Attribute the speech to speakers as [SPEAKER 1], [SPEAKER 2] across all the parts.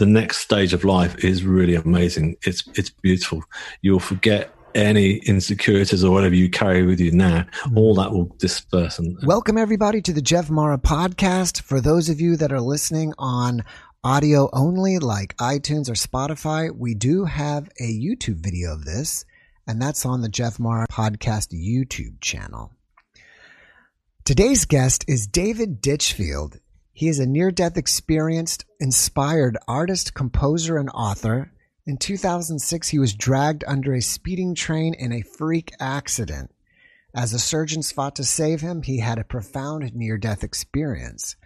[SPEAKER 1] The next stage of life is really amazing. It's it's beautiful. You'll forget any insecurities or whatever you carry with you now, all that will disperse. And
[SPEAKER 2] welcome everybody to the Jeff Mara podcast. For those of you that are listening on audio only, like iTunes or Spotify, we do have a YouTube video of this, and that's on the Jeff Mara podcast YouTube channel. Today's guest is David Ditchfield. He is a near death experienced, inspired artist, composer, and author. In 2006, he was dragged under a speeding train in a freak accident. As the surgeons fought to save him, he had a profound near death experience.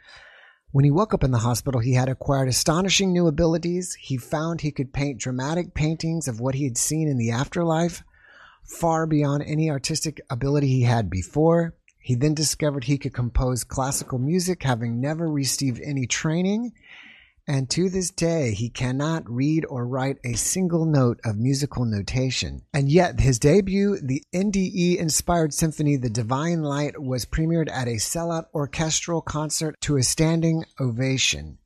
[SPEAKER 2] When he woke up in the hospital, he had acquired astonishing new abilities. He found he could paint dramatic paintings of what he had seen in the afterlife, far beyond any artistic ability he had before. He then discovered he could compose classical music, having never received any training. And to this day, he cannot read or write a single note of musical notation. And yet, his debut, the NDE inspired symphony, The Divine Light, was premiered at a sellout orchestral concert to a standing ovation.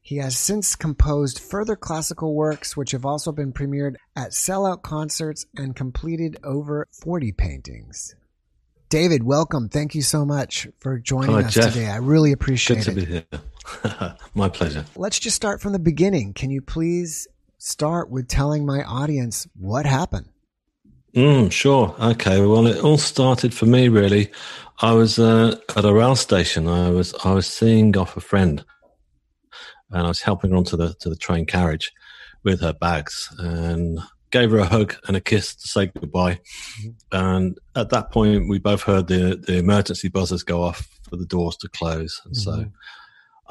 [SPEAKER 2] He has since composed further classical works, which have also been premiered at sellout concerts and completed over 40 paintings. David, welcome. Thank you so much for joining
[SPEAKER 1] Hi,
[SPEAKER 2] us
[SPEAKER 1] Jeff.
[SPEAKER 2] today. I really appreciate
[SPEAKER 1] Good to
[SPEAKER 2] it.
[SPEAKER 1] be here. My pleasure.
[SPEAKER 2] Let's just start from the beginning. Can you please start with telling my audience what happened?
[SPEAKER 1] Mm, sure. Okay. Well, it all started for me really. I was uh, at a rail station. I was I was seeing off a friend, and I was helping her onto the to the train carriage with her bags, and gave her a hug and a kiss to say goodbye. Mm-hmm. And at that point, we both heard the the emergency buzzers go off for the doors to close, and mm-hmm. so.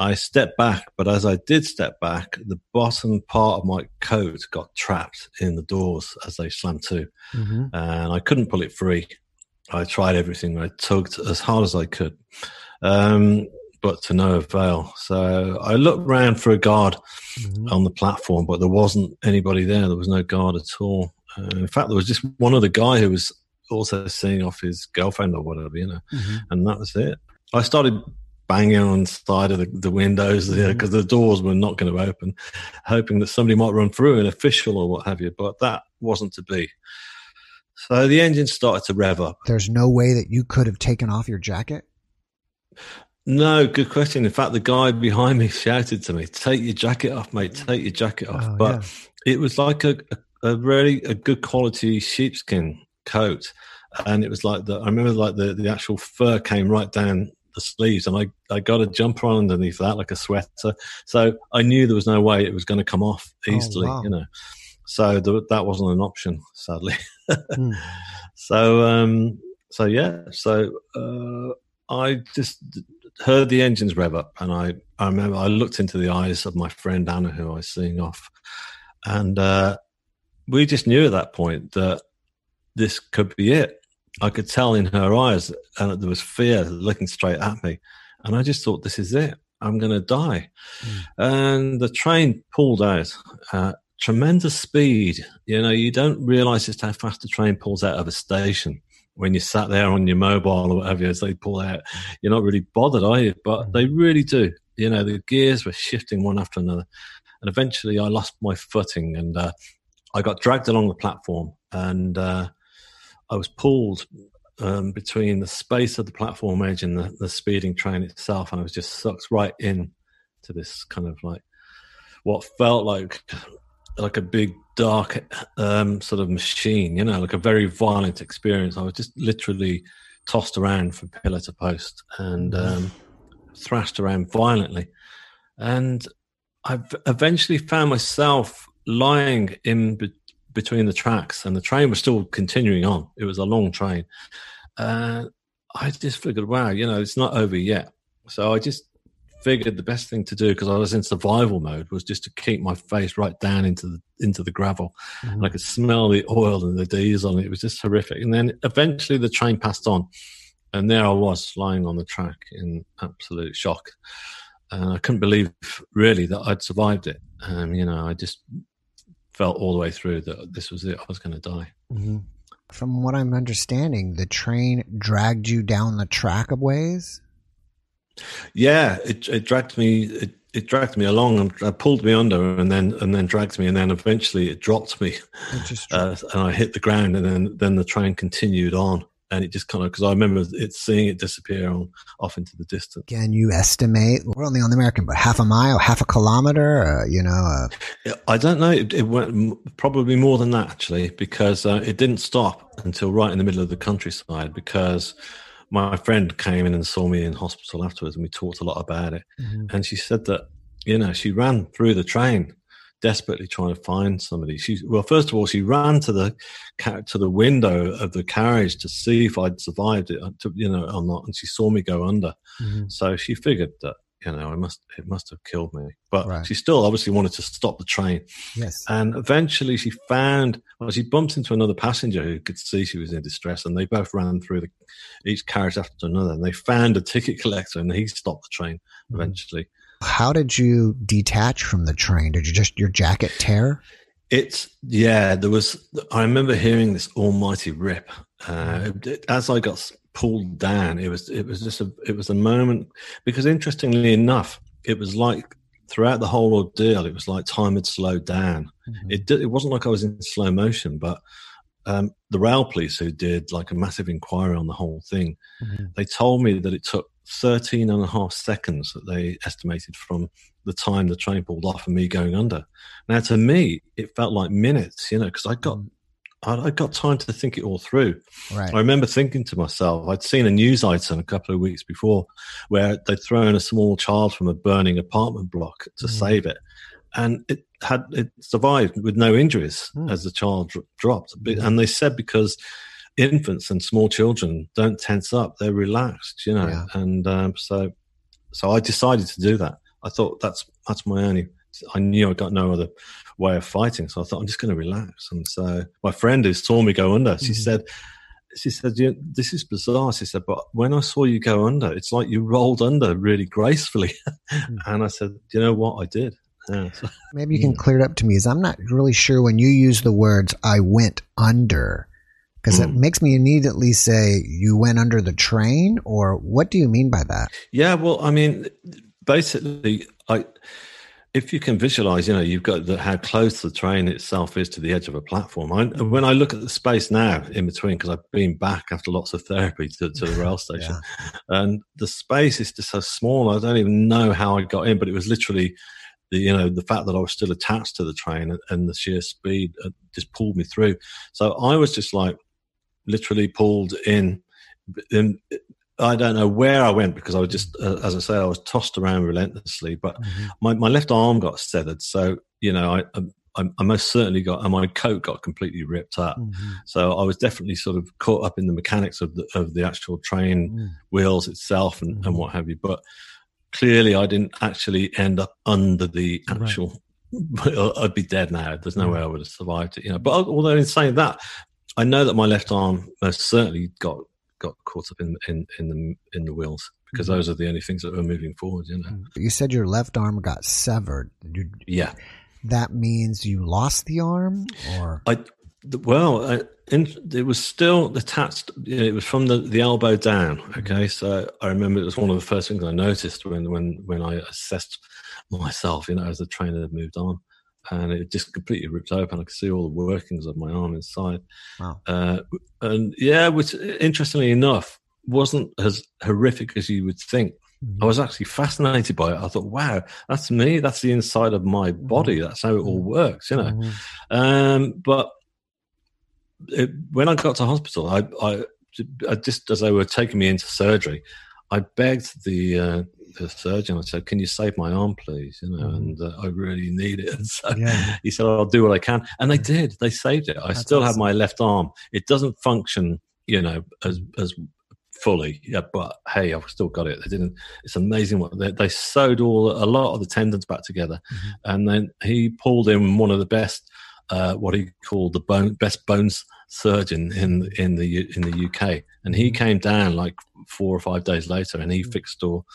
[SPEAKER 1] I stepped back, but as I did step back, the bottom part of my coat got trapped in the doors as they slammed to, mm-hmm. and I couldn't pull it free. I tried everything. I tugged as hard as I could, um, but to no avail. So I looked around for a guard mm-hmm. on the platform, but there wasn't anybody there. There was no guard at all. Uh, in fact, there was just one other guy who was also seeing off his girlfriend or whatever, you know, mm-hmm. and that was it. I started banging on the side of the, the windows because mm-hmm. the doors were not going to open, hoping that somebody might run through, an official or what have you. But that wasn't to be. So the engine started to rev up.
[SPEAKER 2] There's no way that you could have taken off your jacket?
[SPEAKER 1] No, good question. In fact, the guy behind me shouted to me, "Take your jacket off, mate. Take your jacket off." Oh, but yeah. it was like a, a, really a good quality sheepskin coat, and it was like the I remember like the the actual fur came right down the sleeves, and I I got a jumper on underneath that like a sweater, so I knew there was no way it was going to come off easily, oh, wow. you know. So the, that wasn't an option, sadly. mm. So um, so yeah, so uh, I just heard the engines rev up, and I I remember I looked into the eyes of my friend Anna, who I was seeing off, and uh, we just knew at that point that this could be it. I could tell in her eyes, and there was fear looking straight at me. And I just thought, this is it. I'm going to die. Mm. And the train pulled out at tremendous speed. You know, you don't realize just how fast the train pulls out of a station when you sat there on your mobile or whatever as they pull out. You're not really bothered, are you? But mm. they really do. You know, the gears were shifting one after another. And eventually I lost my footing and uh, I got dragged along the platform and uh, I was pulled um, between the space of the platform edge and the, the, speeding train itself, and I was just sucked right in to this kind of like what felt like like a big dark um, sort of machine, you know, like a very violent experience. I was just literally tossed around from pillar to post and um, thrashed around violently, and I eventually found myself lying in between the tracks, and the train was still continuing on. It was a long train. Uh, I just figured, wow, you know, it's not over yet. So I just figured the best thing to do because I was in survival mode was just to keep my face right down into the into the gravel, mm-hmm. and I could smell the oil and the diesel, and it was just horrific. And then eventually the train passed on, and there I was lying on the track in absolute shock, and I couldn't believe really that I'd survived it. Um, you know, I just felt all the way through that this was it. I was going to die. Mm-hmm.
[SPEAKER 2] From what I'm understanding, the train dragged you down the track of ways.
[SPEAKER 1] Yeah, it, it dragged me. It, it dragged me along and uh, pulled me under, and then and then dragged me, and then eventually it dropped me, uh, and I hit the ground, and then then the train continued on and it just kind of because I remember it seeing it disappear on, off into the distance.
[SPEAKER 2] Can you estimate? We're only on the American, but half a mile, half a kilometer. Uh, you know, uh,
[SPEAKER 1] I don't know. It, it, went probably more than that actually, because uh, it didn't stop until right in the middle of the countryside. Because my friend came in and saw me in hospital afterwards, and we talked a lot about it. Mm-hmm. And she said that you know she ran through the train desperately trying to find somebody. She well, first of all, she ran to the to the window of the carriage to see if I'd survived it, to, you know, or not. And she saw me go under, mm-hmm. so she figured that you know, it must it must have killed me. But right. she still obviously wanted to stop the train.
[SPEAKER 2] Yes.
[SPEAKER 1] And eventually she found well, she bumped into another passenger who could see she was in distress and they both ran through the, each carriage after another and they found a ticket collector and he stopped the train mm-hmm. eventually.
[SPEAKER 2] How did you detach from the train? Did you just your jacket tear?
[SPEAKER 1] It's yeah. There was. I remember hearing this almighty rip uh, as I got pulled down. It was. It was just a. It was a moment because interestingly enough, it was like throughout the whole ordeal, it was like time had slowed down. Mm-hmm. It did, it wasn't like I was in slow motion, but um, the rail police who did like a massive inquiry on the whole thing, mm-hmm. they told me that it took 13 and a half seconds that they estimated from the time the train pulled off and me going under. Now, to me, it felt like minutes, you know, because I got. Mm. I got time to think it all through. Right. I remember thinking to myself, I'd seen a news item a couple of weeks before where they'd thrown a small child from a burning apartment block to mm. save it, and it had it survived with no injuries mm. as the child dropped. Mm. And they said because infants and small children don't tense up; they're relaxed, you know. Yeah. And um, so, so I decided to do that. I thought that's that's my only. I knew I got no other way of fighting, so I thought I'm just going to relax. And so my friend who saw me go under, she mm-hmm. said, she said, yeah, "This is bizarre." She said, "But when I saw you go under, it's like you rolled under really gracefully." mm-hmm. And I said, "You know what? I did." Yeah, so,
[SPEAKER 2] Maybe you can clear it up to me. Is I'm not really sure when you use the words "I went under." Because mm. it makes me immediately say you went under the train, or what do you mean by that?
[SPEAKER 1] Yeah, well, I mean, basically, I if you can visualize, you know, you've got the, how close the train itself is to the edge of a platform. I, when I look at the space now in between, because I've been back after lots of therapy to, to the rail station, yeah. and the space is just so small. I don't even know how I got in, but it was literally the you know the fact that I was still attached to the train and, and the sheer speed uh, just pulled me through. So I was just like literally pulled in. in I don't know where I went because I was just, uh, as I say, I was tossed around relentlessly. But mm-hmm. my, my left arm got severed, so you know, I, I, I most certainly got, and my coat got completely ripped up. Mm-hmm. So I was definitely sort of caught up in the mechanics of the of the actual train mm. wheels itself and, mm-hmm. and what have you. But clearly, I didn't actually end up under the actual. Right. I'd be dead now. There's no way I would have survived it, you know. But although in saying that, I know that my left arm most certainly got got caught up in in in the in the wheels because mm-hmm. those are the only things that were moving forward. You know.
[SPEAKER 2] You said your left arm got severed. You,
[SPEAKER 1] yeah.
[SPEAKER 2] That means you lost the arm, or
[SPEAKER 1] I. Well, I, in, it was still attached. It was from the, the elbow down. Mm-hmm. Okay, so I remember it was one of the first things I noticed when when when I assessed myself. You know, as the trainer had moved on and it just completely ripped open. I could see all the workings of my arm inside. Wow. Uh, and yeah, which interestingly enough wasn't as horrific as you would think. Mm-hmm. I was actually fascinated by it. I thought, wow, that's me. That's the inside of my mm-hmm. body. That's how it all mm-hmm. works, you know. Mm-hmm. Um, but it, when I got to hospital, I, I, I, just as they were taking me into surgery, I begged the uh, the surgeon. I said, "Can you save my arm, please?" You know, mm. and uh, I really need it. And so yeah. he said, "I'll do what I can," and they did. They saved it. I That's still awesome. have my left arm. It doesn't function, you know, as as fully. Yeah, but hey, I've still got it. They didn't. It's amazing what they, they sewed all a lot of the tendons back together, mm-hmm. and then he pulled in one of the best, uh, what he called the bone best bones surgeon in in the in the UK, and he mm-hmm. came down like four or five days later, and he mm-hmm. fixed all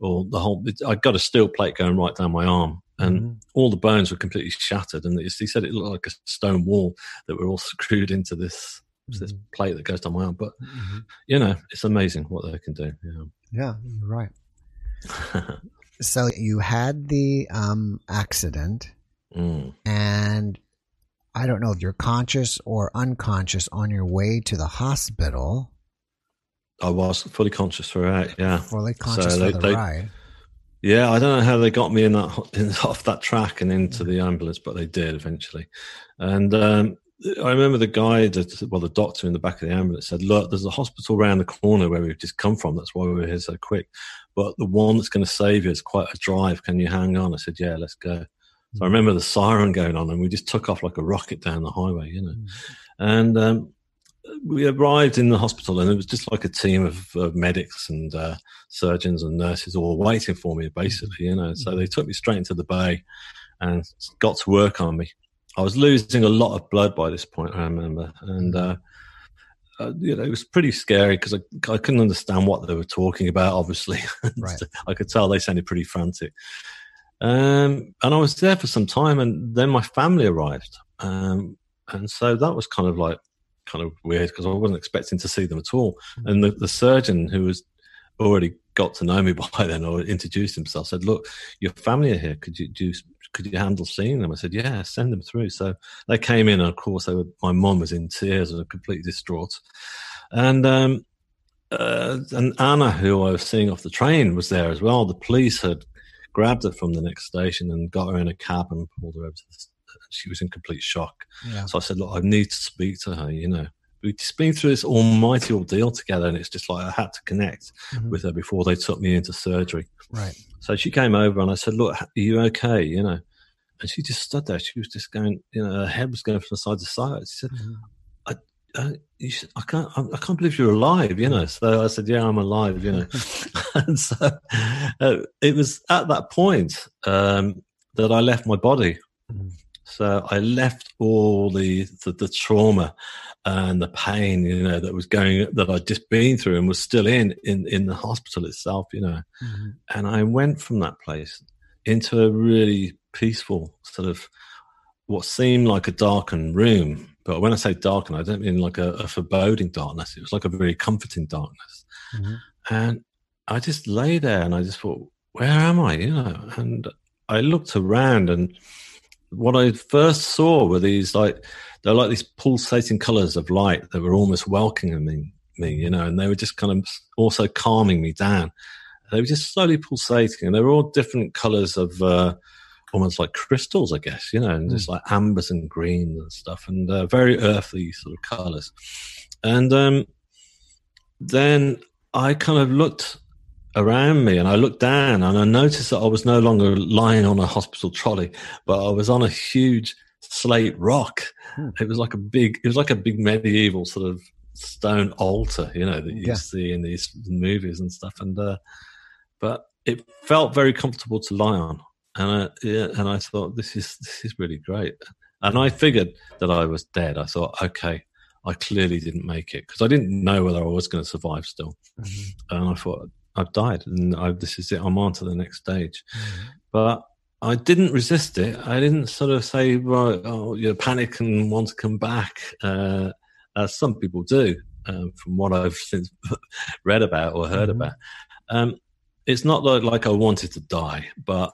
[SPEAKER 1] all the whole. I got a steel plate going right down my arm, and mm-hmm. all the bones were completely shattered. And he said it looked like a stone wall that were all screwed into this mm-hmm. this plate that goes down my arm. But mm-hmm. you know, it's amazing what they can do.
[SPEAKER 2] Yeah, yeah, you're right. so you had the um, accident, mm. and I don't know if you're conscious or unconscious on your way to the hospital.
[SPEAKER 1] I was fully conscious throughout. Yeah,
[SPEAKER 2] fully conscious so they, the they, ride.
[SPEAKER 1] Yeah, I don't know how they got me in that in, off that track and into the ambulance, but they did eventually. And um, I remember the guy, that, well, the doctor in the back of the ambulance said, "Look, there's a hospital around the corner where we've just come from. That's why we were here so quick. But the one that's going to save you is quite a drive. Can you hang on?" I said, "Yeah, let's go." So I remember the siren going on, and we just took off like a rocket down the highway, you know. Mm. And um, we arrived in the hospital, and it was just like a team of, of medics and uh, surgeons and nurses all waiting for me, basically, you know. So they mm. took me straight into the bay and got to work on me. I was losing a lot of blood by this point, I remember, and mm. uh, uh, you know, it was pretty scary because I, I couldn't understand what they were talking about. Obviously, right. I could tell they sounded pretty frantic. Um, and I was there for some time, and then my family arrived, um, and so that was kind of like kind of weird because I wasn't expecting to see them at all. Mm. And the, the surgeon who was already got to know me by then or introduced himself said, "Look, your family are here. Could you do could you handle seeing them? I said, yeah, send them through. So they came in, and of course, were, my mom was in tears and completely distraught. And um, uh, and Anna, who I was seeing off the train, was there as well. The police had grabbed her from the next station and got her in a cab and pulled her over to the, she was in complete shock. Yeah. So I said, look, I need to speak to her, you know. We've just been through this almighty ordeal together, and it's just like I had to connect mm-hmm. with her before they took me into surgery.
[SPEAKER 2] Right.
[SPEAKER 1] So she came over and I said, Look, are you okay? You know, and she just stood there. She was just going, you know, her head was going from side to side. She said, mm-hmm. I, I, should, I, can't, I, can't believe you're alive, you know. So I said, yeah, I'm alive, you know. and so uh, it was at that point um, that I left my body. Mm-hmm. So I left all the, the, the trauma and the pain, you know, that was going that I'd just been through and was still in in in the hospital itself, you know. Mm-hmm. And I went from that place into a really peaceful sort of what seemed like a darkened room. But when I say darkened, I don't mean like a, a foreboding darkness. It was like a very comforting darkness. Mm-hmm. And I just lay there and I just thought, where am I? You know, and I looked around and what I first saw were these like they're like these pulsating colors of light that were almost welcoming me, me, you know, and they were just kind of also calming me down. They were just slowly pulsating, and they were all different colors of uh, almost like crystals, I guess, you know, and just like ambers and green and stuff, and uh, very earthy sort of colors. And um, then I kind of looked around me and I looked down and I noticed that I was no longer lying on a hospital trolley, but I was on a huge slate rock. Hmm. It was like a big, it was like a big medieval sort of stone altar, you know, that you yeah. see in these movies and stuff. And, uh, but it felt very comfortable to lie on. And I, yeah, and I thought, this is, this is really great. And I figured that I was dead. I thought, okay, I clearly didn't make it because I didn't know whether I was going to survive still. Mm-hmm. And I thought, I've died and I, this is it. I'm on to the next stage. Mm-hmm. But I didn't resist it. I didn't sort of say, right, oh, you panic and want to come back, uh, as some people do, um, from what I've since read about or heard mm-hmm. about. Um, it's not like, like I wanted to die, but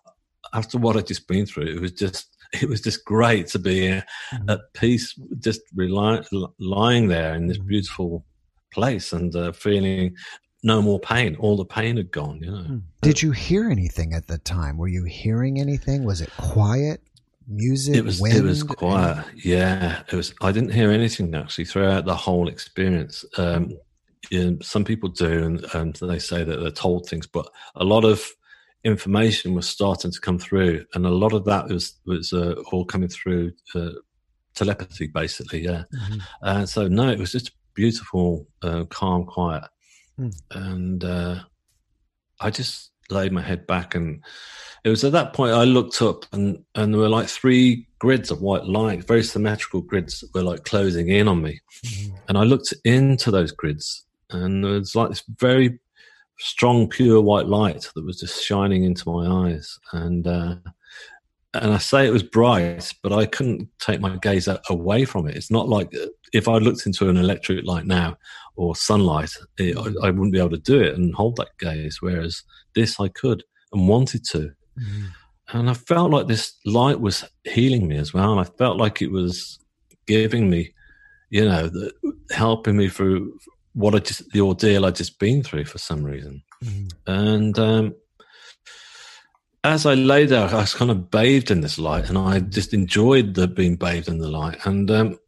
[SPEAKER 1] after what I'd just been through, it was just it was just great to be mm-hmm. at peace, just rely, lying there in this mm-hmm. beautiful place and uh, feeling no more pain. All the pain had gone, you know. Hmm.
[SPEAKER 2] Did you hear anything at the time? Were you hearing anything? Was it quiet? Music?
[SPEAKER 1] It was.
[SPEAKER 2] Wind,
[SPEAKER 1] it was quiet. Yeah, it was. I didn't hear anything actually throughout the whole experience. Um, you know, some people do, and, and they say that they're told things, but a lot of information was starting to come through, and a lot of that was was uh, all coming through uh, telepathy, basically. Yeah, mm-hmm. and so no, it was just beautiful, uh, calm, quiet. Hmm. and uh, I just laid my head back, and it was at that point I looked up, and and there were like three grids of white light, very symmetrical grids that were like closing in on me, mm-hmm. and I looked into those grids, and there was like this very strong, pure white light that was just shining into my eyes, and. Uh, and I say it was bright, but I couldn't take my gaze away from it. It's not like if I looked into an electric light now or sunlight, it, I, I, wouldn't be able to do it and hold that gaze. Whereas this, I could and wanted to. Mm-hmm. And I felt like this light was healing me as well. And I felt like it was giving me, you know, the, helping me through what I just, the ordeal I'd just been through for some reason. Mm-hmm. And, um, as I lay there, I was kind of bathed in this light, and I just enjoyed the being bathed in the light. And um,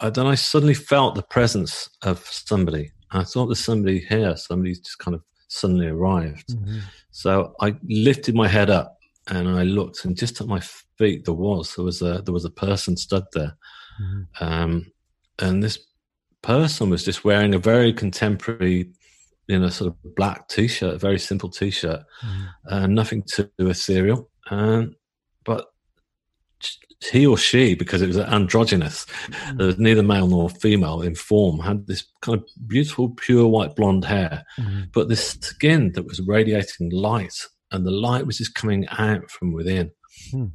[SPEAKER 1] then I suddenly felt the presence of somebody. I thought there's somebody here. Somebody just kind of suddenly arrived. Mm-hmm. So I lifted my head up and I looked, and just at my feet there was there was a there was a person stood there, mm-hmm. um, and this person was just wearing a very contemporary in a sort of black t-shirt, a very simple t-shirt, mm. uh, nothing too ethereal. Um, but he or she, because it was androgynous, mm. there was neither male nor female in form, had this kind of beautiful, pure white blonde hair, mm. but this skin that was radiating light, and the light was just coming out from within. Mm.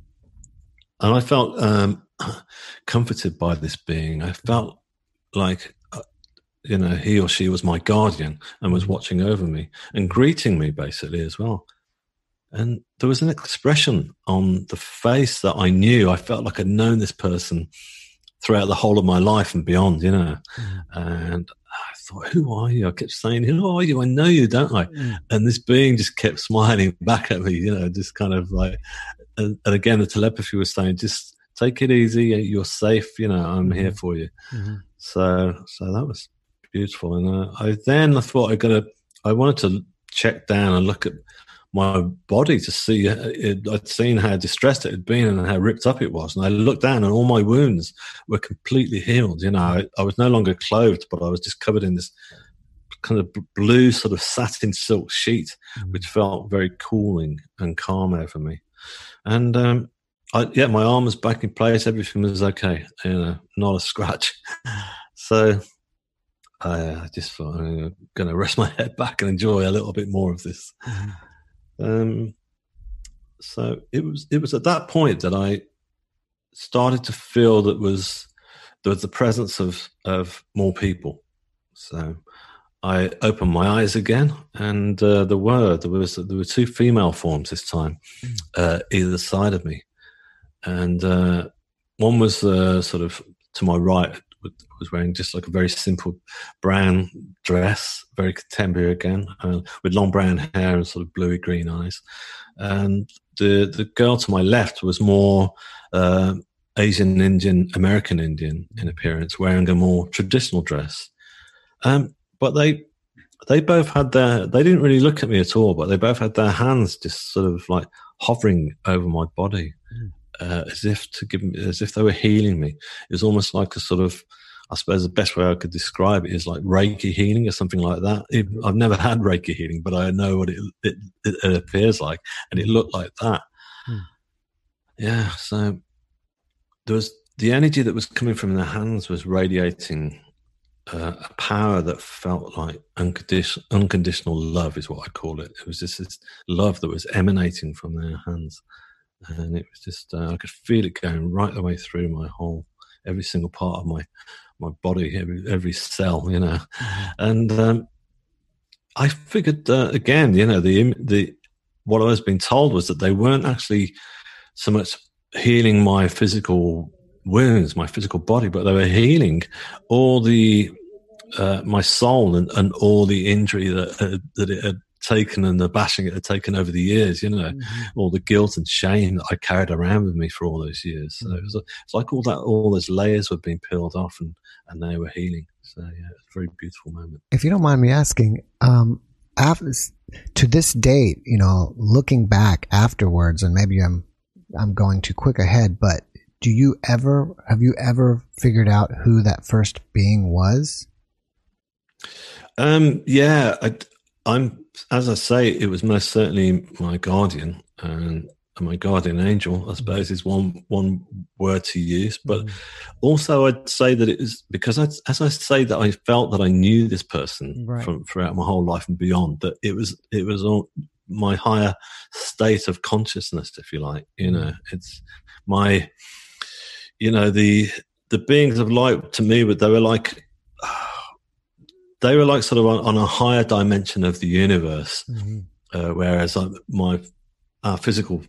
[SPEAKER 1] And I felt um, comforted by this being. I felt like you know, he or she was my guardian and was mm. watching over me and greeting me basically as well. And there was an expression on the face that I knew. I felt like I'd known this person throughout the whole of my life and beyond, you know. Mm. And I thought, who are you? I kept saying, who are you? I know you, don't I? Mm. And this being just kept smiling back at me, you know, just kind of like, and, and again, the telepathy was saying, just take it easy. You're safe. You know, I'm mm-hmm. here for you. Mm-hmm. So, so that was beautiful. And uh, I then I thought I got to, I wanted to check down and look at my body to see. Uh, it, I'd seen how distressed it had been and how ripped up it was. And I looked down and all my wounds were completely healed. You know, I, I was no longer clothed, but I was just covered in this kind of blue sort of satin silk sheet, mm-hmm. which felt very cooling and calm over me. And um, I, yeah, my arm was back in place. Everything was okay. You know, not a scratch. So I just thought I'm going to rest my head back and enjoy a little bit more of this. Um, so it was it was at that point that I started to feel that was there was the presence of of more people. So I opened my eyes again, and uh, there were there was there were two female forms this time, mm. uh, either side of me, and uh, one was uh, sort of to my right was wearing just like a very simple brown dress, very contemporary again, uh, with long brown hair and sort of bluey green eyes. And the the girl to my left was more uh, Asian Indian, American Indian in appearance, wearing a more traditional dress. Um, but they they both had their they didn't really look at me at all, but they both had their hands just sort of like hovering over my body. Uh, as if to give me, as if they were healing me. It was almost like a sort of I suppose the best way I could describe it is like Reiki healing or something like that. It, I've never had Reiki healing, but I know what it, it, it appears like, and it looked like that. Hmm. Yeah, so there was the energy that was coming from their hands was radiating uh, a power that felt like unconditional, unconditional love is what I call it. It was just this love that was emanating from their hands, and it was just uh, I could feel it going right the way through my whole every single part of my my body, every every cell, you know. Mm-hmm. And um, I figured uh, again, you know, the the what I was being told was that they weren't actually so much healing my physical wounds, my physical body, but they were healing all the uh, my soul and, and all the injury that uh, that it had taken and the bashing it had taken over the years, you know, mm-hmm. all the guilt and shame that I carried around with me for all those years. So mm-hmm. it was, it's like all that, all those layers were being peeled off and, and they were healing. So yeah, it's a very beautiful moment.
[SPEAKER 2] If you don't mind me asking, um, after, to this date, you know, looking back afterwards, and maybe I'm, I'm going too quick ahead, but do you ever, have you ever figured out who that first being was?
[SPEAKER 1] Um, yeah, I, I'm as I say, it was most certainly my guardian and my guardian angel. I suppose is one one word to use, but mm. also I'd say that it is because I, as I say that I felt that I knew this person right. from throughout my whole life and beyond. That it was it was all my higher state of consciousness, if you like. You know, mm. it's my you know the the beings of light to me, but they were like they were like sort of on, on a higher dimension of the universe, mm-hmm. uh, whereas uh, my our physical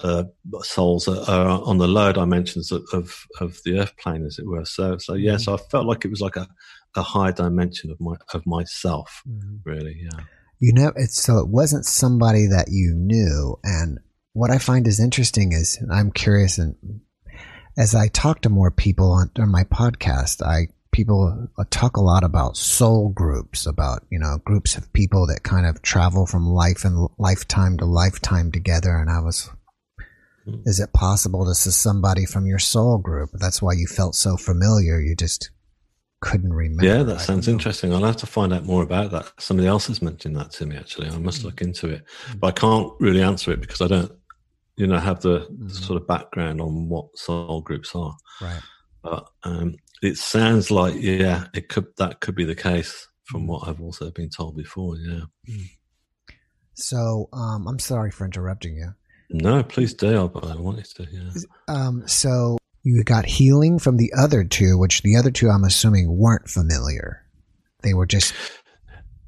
[SPEAKER 1] uh, souls are, are, on the lower dimensions of, of, of the earth plane, as it were. So, so yeah, mm-hmm. so I felt like it was like a, a higher dimension of my of myself, mm-hmm. really. Yeah.
[SPEAKER 2] You know, it's so it wasn't somebody that you knew, and what I find is interesting is I'm curious, and as I talk to more people on, on my podcast, I people talk a lot about soul groups, about, you know, groups of people that kind of travel from life and lifetime to lifetime together. And I was, hmm. is it possible this is somebody from your soul group? That's why you felt so familiar. You just couldn't remember.
[SPEAKER 1] Yeah, that sounds interesting. I'll have to find out more about that. Somebody else has mentioned that to me, actually. I must hmm. look into it, hmm. but I can't really answer it because I don't, you know, have the, mm-hmm. the sort of background on what soul groups are.
[SPEAKER 2] Right.
[SPEAKER 1] But um, it sounds like yeah, it could that could be the case from what I've also been told before. Yeah. Hmm.
[SPEAKER 2] So um, I'm sorry for interrupting you.
[SPEAKER 1] No, please do. But I wanted to. Yeah.
[SPEAKER 2] Um, so you got healing from the other two, which the other two I'm assuming weren't familiar. They were just.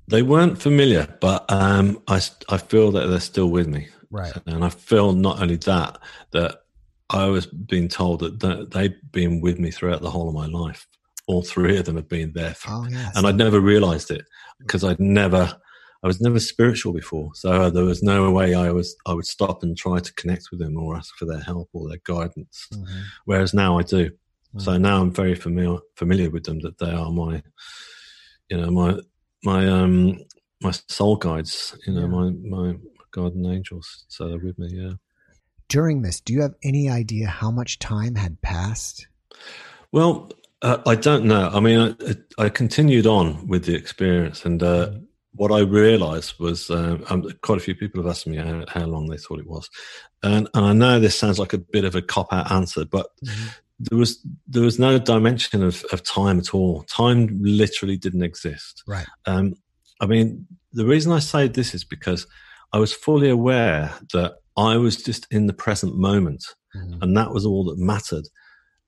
[SPEAKER 1] They weren't familiar, but um, I I feel that they're still with me.
[SPEAKER 2] Right.
[SPEAKER 1] And I feel not only that that I was being told that they've been with me throughout the whole of my life. All three of them have been there,
[SPEAKER 2] oh, yes.
[SPEAKER 1] and I'd never realised it because I'd never, I was never spiritual before. So uh, there was no way I was, I would stop and try to connect with them or ask for their help or their guidance. Mm-hmm. Whereas now I do. Mm-hmm. So now I'm very familiar familiar with them. That they are my, you know, my my um my soul guides. You know, yeah. my my guardian angels. So they're with me. Yeah
[SPEAKER 2] during this, do you have any idea how much time had passed?
[SPEAKER 1] Well, uh, I don't know. I mean, I, I, continued on with the experience, and uh, what I realised was uh, um, quite a few people have asked me how, how, long they thought it was, and, and I know this sounds like a bit of a cop out answer, but mm-hmm. there was there was no dimension of, of time at all. Time literally didn't exist.
[SPEAKER 2] Right.
[SPEAKER 1] Um, I mean, the reason I say this is because I was fully aware that I was just in the present moment, mm-hmm. and that was all that mattered.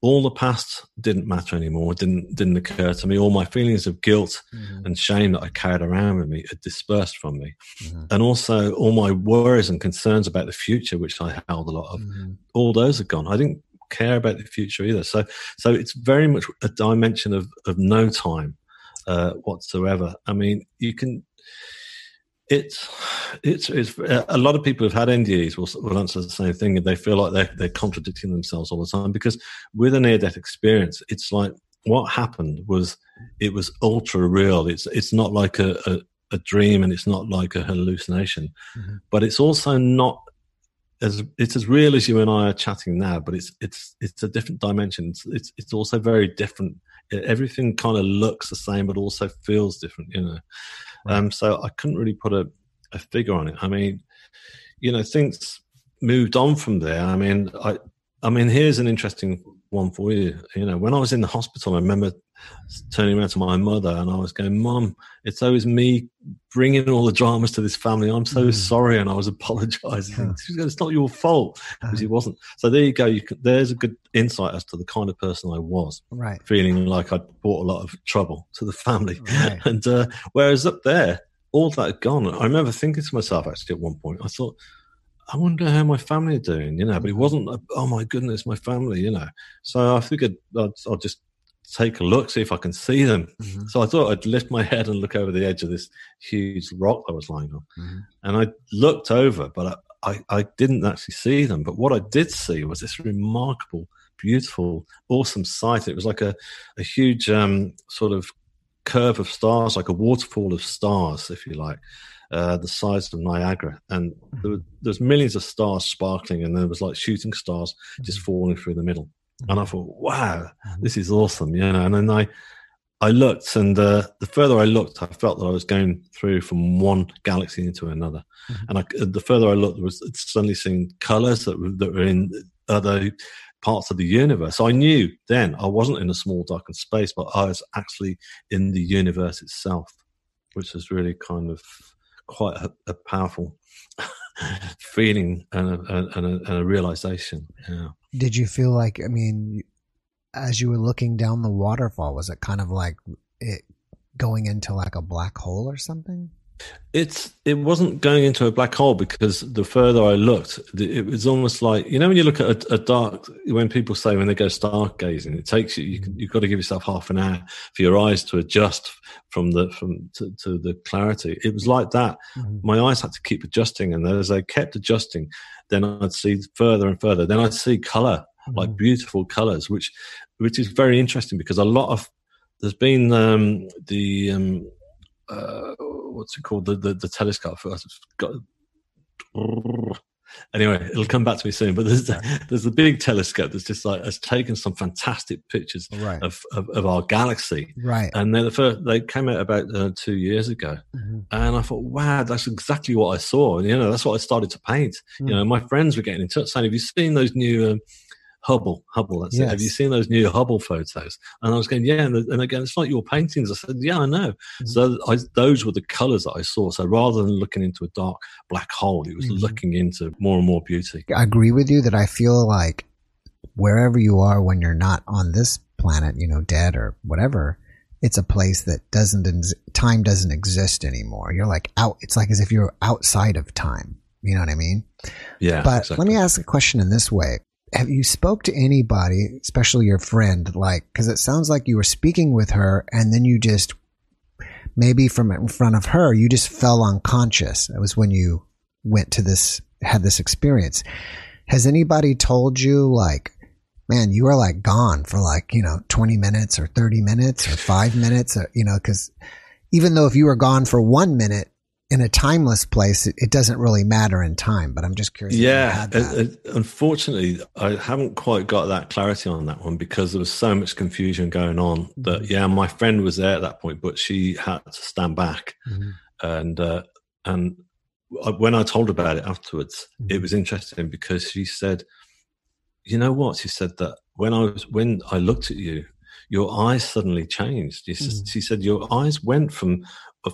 [SPEAKER 1] All the past didn't matter anymore. Didn't didn't occur to me. All my feelings of guilt mm-hmm. and shame that I carried around with me had dispersed from me, mm-hmm. and also all my worries and concerns about the future, which I held a lot of. Mm-hmm. All those are gone. I didn't care about the future either. So so it's very much a dimension of of no time uh, whatsoever. I mean, you can it's it's it's a lot of people who've had NDEs will, will answer the same thing, and they feel like they're they're contradicting themselves all the time because with a near death experience, it's like what happened was it was ultra real. It's it's not like a, a, a dream and it's not like a hallucination, mm-hmm. but it's also not as it's as real as you and I are chatting now. But it's it's it's a different dimension. It's it's, it's also very different. Everything kind of looks the same, but also feels different. You know. Um, so I couldn't really put a, a figure on it. I mean, you know, things moved on from there. I mean, I, I mean, here's an interesting one for you. You know, when I was in the hospital, I remember turning around to my mother and I was going, "Mom, it's always me bringing all the dramas to this family. I'm so mm. sorry," and I was apologising. Yeah. She goes, "It's not your fault," because it wasn't. So there you go. You can, there's a good insight as to the kind of person I was.
[SPEAKER 2] Right.
[SPEAKER 1] Feeling like I'd brought a lot of trouble to the family, right. and uh, whereas up there, all that had gone. I remember thinking to myself actually at one point, I thought. I wonder how my family are doing, you know, but it mm-hmm. wasn't, oh my goodness, my family, you know. So I figured I'd, I'll just take a look, see if I can see them. Mm-hmm. So I thought I'd lift my head and look over the edge of this huge rock that was lying on. Mm-hmm. And I looked over, but I, I, I, didn't actually see them. But what I did see was this remarkable, beautiful, awesome sight. It was like a, a huge um, sort of curve of stars, like a waterfall of stars, if you like. Uh, the size of Niagara, and mm-hmm. there, were, there was millions of stars sparkling, and there was like shooting stars just mm-hmm. falling through the middle. And I thought, wow, mm-hmm. this is awesome, you know. And then I, I looked, and uh, the further I looked, I felt that I was going through from one galaxy into another. Mm-hmm. And I, the further I looked, was suddenly seeing colors that were, that were in other parts of the universe. So I knew then I wasn't in a small darkened space, but I was actually in the universe itself, which was really kind of quite a, a powerful feeling and a, and, a, and a realization. Yeah.
[SPEAKER 2] Did you feel like? I mean, as you were looking down the waterfall, was it kind of like it going into like a black hole or something?
[SPEAKER 1] It's it wasn't going into a black hole because the further I looked, it was almost like you know when you look at a, a dark when people say when they go stargazing, it takes you you you've got to give yourself half an hour for your eyes to adjust from the from to, to the clarity. It was like that. Mm-hmm. My eyes had to keep adjusting, and as I kept adjusting, then I'd see further and further. Then I'd see color, mm-hmm. like beautiful colors, which which is very interesting because a lot of there's been um, the um, uh, what's it called the the, the telescope. Got, anyway, it'll come back to me soon. But there's there's a big telescope that's just like has taken some fantastic pictures right. of, of, of our galaxy.
[SPEAKER 2] Right.
[SPEAKER 1] And then the first they came out about uh, two years ago, mm-hmm. and I thought, wow, that's exactly what I saw. And you know, that's what I started to paint. Mm. You know, my friends were getting in touch saying, "Have you seen those new?" Um, Hubble, Hubble. That's yes. it. Have you seen those new Hubble photos? And I was going, yeah. And, and again, it's like your paintings. I said, yeah, I know. Mm-hmm. So I, those were the colors that I saw. So rather than looking into a dark black hole, it was mm-hmm. looking into more and more beauty.
[SPEAKER 2] I agree with you that I feel like wherever you are when you're not on this planet, you know, dead or whatever, it's a place that doesn't, time doesn't exist anymore. You're like out, it's like as if you're outside of time. You know what I mean?
[SPEAKER 1] Yeah.
[SPEAKER 2] But exactly. let me ask a question in this way have you spoke to anybody, especially your friend, like, cause it sounds like you were speaking with her and then you just, maybe from in front of her, you just fell unconscious. That was when you went to this, had this experience. Has anybody told you like, man, you were like gone for like, you know, 20 minutes or 30 minutes or five minutes, or, you know, cause even though if you were gone for one minute, in a timeless place, it, doesn't really matter in time. But I'm just curious.
[SPEAKER 1] Yeah, it, it, unfortunately, I haven't quite got that clarity on that one because there was so much confusion going on. That mm-hmm. yeah, my friend was there at that point, but she had to stand back, mm-hmm. and uh, and when I told about it afterwards, mm-hmm. it was interesting because she said, "You know what?" She said that when I was when I looked at you, your eyes suddenly changed. She, mm. she said your eyes went from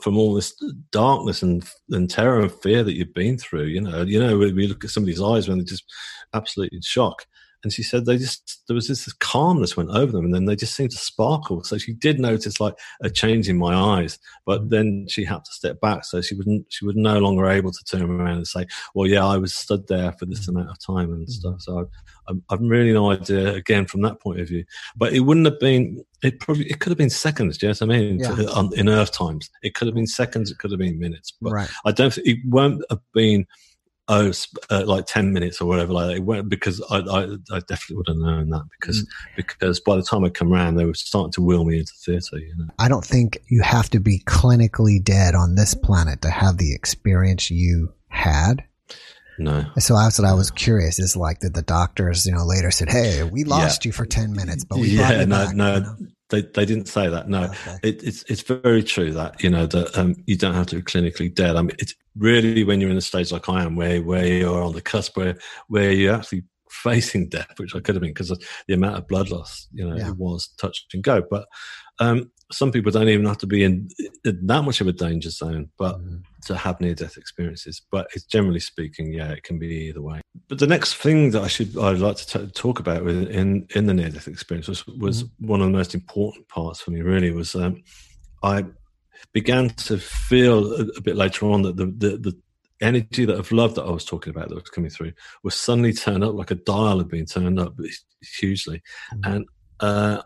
[SPEAKER 1] from all this darkness and, and terror and fear that you've been through. You know, you know, we look at somebody's eyes when they're just absolutely in shock. And she said they just there was this calmness went over them, and then they just seemed to sparkle. So she did notice like a change in my eyes, but mm. then she had to step back, so she wouldn't she was no longer able to turn around and say, "Well, yeah, I was stood there for this mm. amount of time and stuff." So I, I've really no idea again from that point of view. But it wouldn't have been. It probably it could have been seconds. Do you know what I mean? Yeah. To, on, in Earth times, it could have been seconds. It could have been minutes. But right. I don't. It won't have been oh, uh, like 10 minutes or whatever like that. Went because I, I, I, definitely would have known that because, mm. because by the time I come around, they were starting to wheel me into theatre, you know.
[SPEAKER 2] I don't think you have to be clinically dead on this planet to have the experience you had.
[SPEAKER 1] No.
[SPEAKER 2] So that's what I was curious is like, that the doctors, you know, later said, Hey, we lost yeah. you for 10 minutes, but we yeah, no, back,
[SPEAKER 1] no, you know? They, they didn't say that. No, okay. it, it's it's very true that you know that um, you don't have to be clinically dead. I mean, it's really when you're in a stage like I am, where where you're on the cusp, where where you're actually facing death, which I could have been because of the amount of blood loss. You know, yeah. it was touch and go. But um, some people don't even have to be in, that much of a danger zone, but mm. to have near death experiences. But it's generally speaking, yeah, it can be either way. But the next thing that I should I'd like to t- talk about in in the near death experience was, was mm. one of the most important parts for me. Really, was um, I began to feel a, a, bit later on that the, the, the energy that of love that I was talking about that was coming through was suddenly turned up like a dial had been turned up hugely, mm. and uh,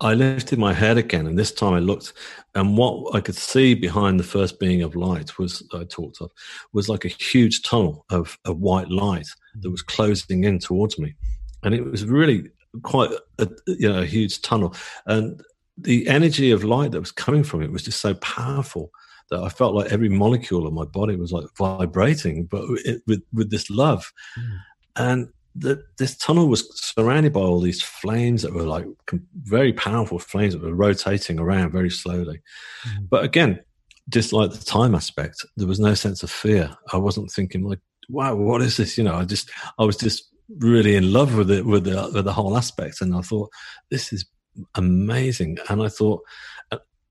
[SPEAKER 1] I lifted my head again, and this time I looked, and what I could see behind the first being of light was I talked of was like a huge tunnel of, of white light that was closing in towards me, and it was really quite a you know a huge tunnel, and the energy of light that was coming from it was just so powerful that I felt like every molecule of my body was like vibrating, but it, with with this love, mm. and the, this tunnel was surrounded by all these flames that were like very powerful flames that were rotating around very slowly. Mm-hmm. But again, just like the time aspect, there was no sense of fear. I wasn't thinking like, wow, what is this? You know, I just, I was just really in love with it, with the, with the whole aspect. And I thought, this is amazing. And I thought,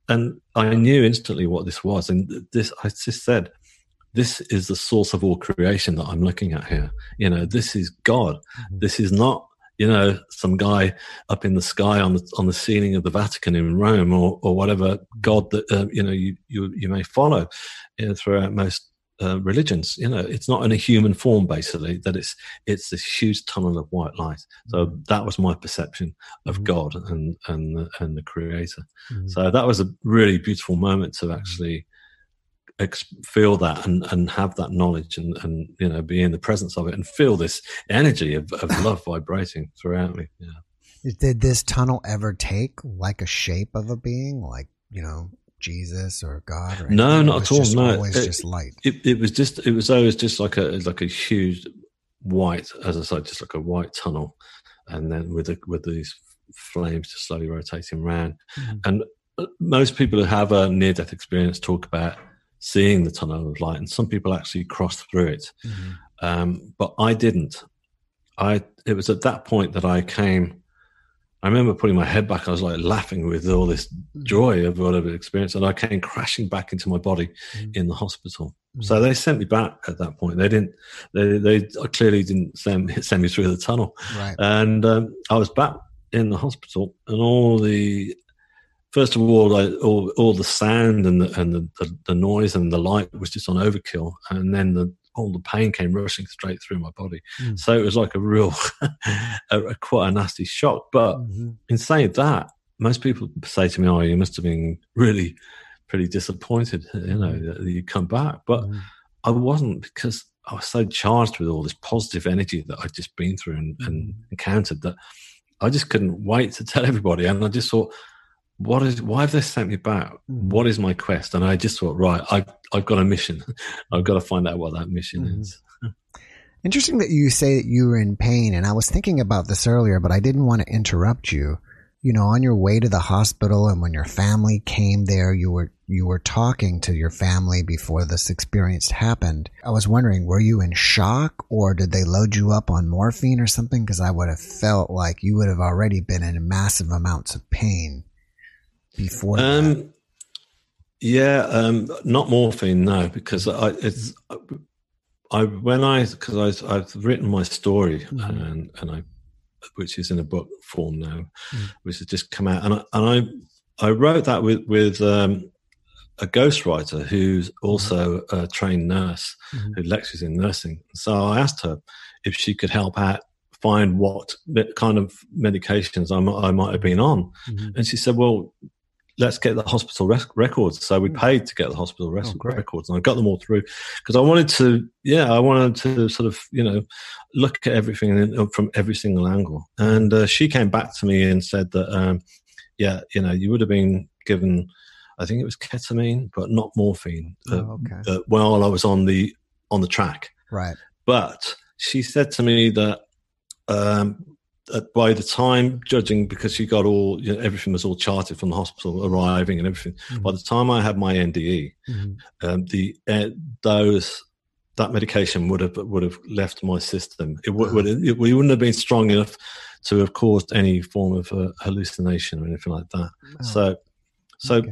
[SPEAKER 1] and I knew instantly what this was. And this, I just said, this is the source of all creation that I'm looking at here. You know, this is God. Mm-hmm. This is not, you know, some guy up in the sky on the on the ceiling of the Vatican in Rome or or whatever God that uh, you know you you you may follow you know, throughout most uh, religions. You know, it's not in a human form basically. That it's it's this huge tunnel of white light. So mm-hmm. that was my perception of mm-hmm. God and and and the Creator. Mm-hmm. So that was a really beautiful moment to actually ex- feel that and, and have that knowledge and, and, you know, be in the presence of it and feel this energy of, of love vibrating throughout me. Yeah.
[SPEAKER 2] Did this tunnel ever take like a shape of a being, like, you know, Jesus or God? Or
[SPEAKER 1] no, not at all. No,
[SPEAKER 2] always it, just light.
[SPEAKER 1] It, it was just, it was always just like a, like a huge white, as I said, just like a white tunnel. And then with the, with these flames just slowly rotating around. Mm-hmm. And uh, most people who have a near death experience talk about seeing the tunnel of light, and some people actually crossed through it. Mm-hmm. Um, but I didn't. I it was at that point that I came. I remember putting my head back. I was like laughing with all this mm-hmm. joy of what I've experienced, and I came crashing back into my body mm-hmm. in the hospital. Mm-hmm. So they sent me back at that point. They didn't. They they clearly didn't send send me through the tunnel.
[SPEAKER 2] Right.
[SPEAKER 1] And um, I was back in the hospital, and all the first of all, like, all, all the sound and the, and the, the, the, noise and the light was just on overkill, and then the all the pain came rushing straight through my body. Mm. So it was like a real, a, a, quite a nasty shock. But mm-hmm. in saying that, most people say to me, "Oh, you must have been really pretty disappointed, you know, that you come back." But mm. I wasn't because I was so charged with all this positive energy that I'd just been through and, and mm. encountered that I just couldn't wait to tell everybody. And I just thought, what is why have they sent me back? Mm-hmm. what is my quest? And i just thought right i've, I've got a mission. I've got to find out what that mission mm-hmm. is.
[SPEAKER 2] Interesting that you say that you were in pain and i was thinking about this earlier but i didn't want to interrupt you. You know on your way to the hospital and when your family came there you were you were talking to your family before this experience happened. I was wondering were you in shock or did they load you up on morphine or something? Because i would have felt like you would have already been in massive amounts of pain before? Um,
[SPEAKER 1] yeah, um, not morphine, no, because I it's I when I because I I've written my story mm-hmm. and and I which is in a book form now, mm-hmm. which has just come out, and I, and I I wrote that with with um, a ghostwriter who's also a trained nurse mm-hmm. who lectures in nursing. So I asked her if she could help out find what kind of medications I might, I might have been on, mm-hmm. and she said, "Well, let's get the hospital rec- records. So we hmm. paid to get the hospital oh, records, and I got them all through because I wanted to. Yeah, I wanted to sort of you know look at everything from every single angle. And uh, she came back to me and said that um, yeah, you know, you would have been given. I think it was ketamine, but not morphine. Uh, oh, okay. uh, while I was on the on the track,
[SPEAKER 2] right?
[SPEAKER 1] But she said to me that um, by the time judging because she got all you know, everything was all charted from the hospital arriving and everything mm-hmm. by the time i had my nde mm-hmm. um, the uh, those that medication would have would have left my system it would, would it, we wouldn't have been strong enough to have caused any form of uh, hallucination or anything like that oh. so so okay.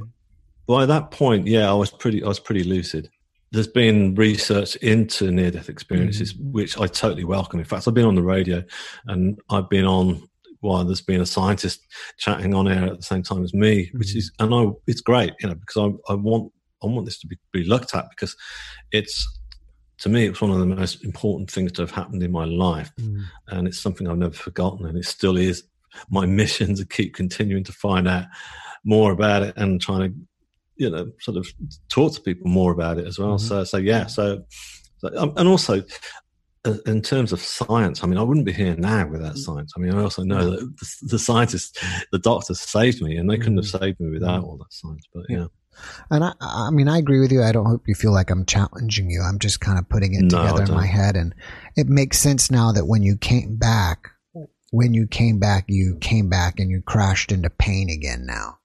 [SPEAKER 1] by that point yeah i was pretty i was pretty lucid there's been research into near death experiences, mm which I totally welcome. In fact, I've been on the radio and I've been on while there's been a scientist chatting on air at the same time as me, which mm is, and I, it's great, you know, because I, I want, I want this to be, be looked at because it's, to me, it's one of the most important things to have happened in my life. Mm. And it's something I've never forgotten. And it still is my mission to keep continuing to find out more about it and trying to you know sort of talk to people more about it as well. Mm-hmm. So so yeah, so, so um, and also uh, in terms of science, I mean, I wouldn't be here now without science. I mean, I also know that the, the scientists, the doctors saved me, and they couldn't have mm. saved me without all that science. But yeah.
[SPEAKER 2] And I, I mean, I agree with you. I don't hope you feel like I'm challenging you. I'm just kind of putting it no, together in my head. And it makes sense now that when you came back, when you came back, you came back and you crashed into pain again now.